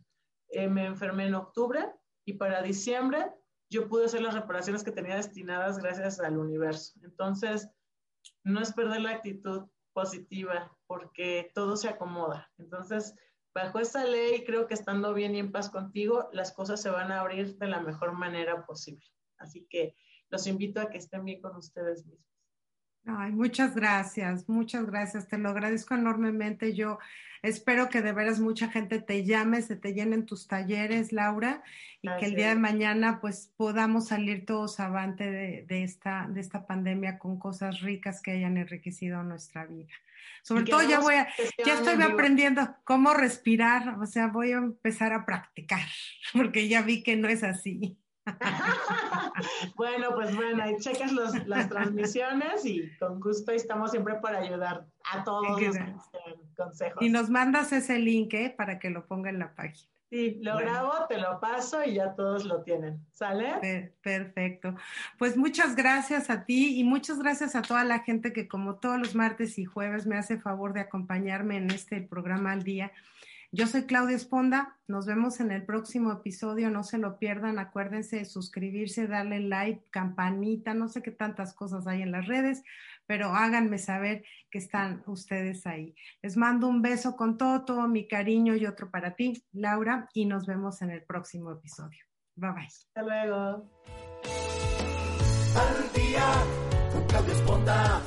B: Eh, me enfermé en octubre y para diciembre yo pude hacer las reparaciones que tenía destinadas gracias al universo. Entonces, no es perder la actitud, positiva, porque todo se acomoda. Entonces, bajo esa ley, creo que estando bien y en paz contigo, las cosas se van a abrir de la mejor manera posible. Así que los invito a que estén bien con ustedes mismos.
A: Ay, muchas gracias, muchas gracias, te lo agradezco enormemente. Yo espero que de veras mucha gente te llame, se te llenen tus talleres, Laura, y que el día de mañana pues podamos salir todos avante de, esta, de esta pandemia con cosas ricas que hayan enriquecido nuestra vida. Sobre todo ya voy a, ya estoy aprendiendo cómo respirar, o sea, voy a empezar a practicar, porque ya vi que no es así.
B: bueno, pues bueno, ahí checas las transmisiones y con gusto estamos siempre para ayudar a todos los consejos.
A: Y nos mandas ese link ¿eh? para que lo ponga en la página.
B: Sí, lo grabo, te lo paso y ya todos lo tienen. ¿Sale?
A: perfecto. Pues muchas gracias a ti y muchas gracias a toda la gente que como todos los martes y jueves me hace favor de acompañarme en este programa al día. Yo soy Claudia Esponda, nos vemos en el próximo episodio, no se lo pierdan, acuérdense de suscribirse, darle like, campanita, no sé qué tantas cosas hay en las redes, pero háganme saber que están ustedes ahí. Les mando un beso con todo, todo mi cariño y otro para ti, Laura, y nos vemos en el próximo episodio. Bye bye.
B: Hasta luego.
C: Al día Claudia Esponda.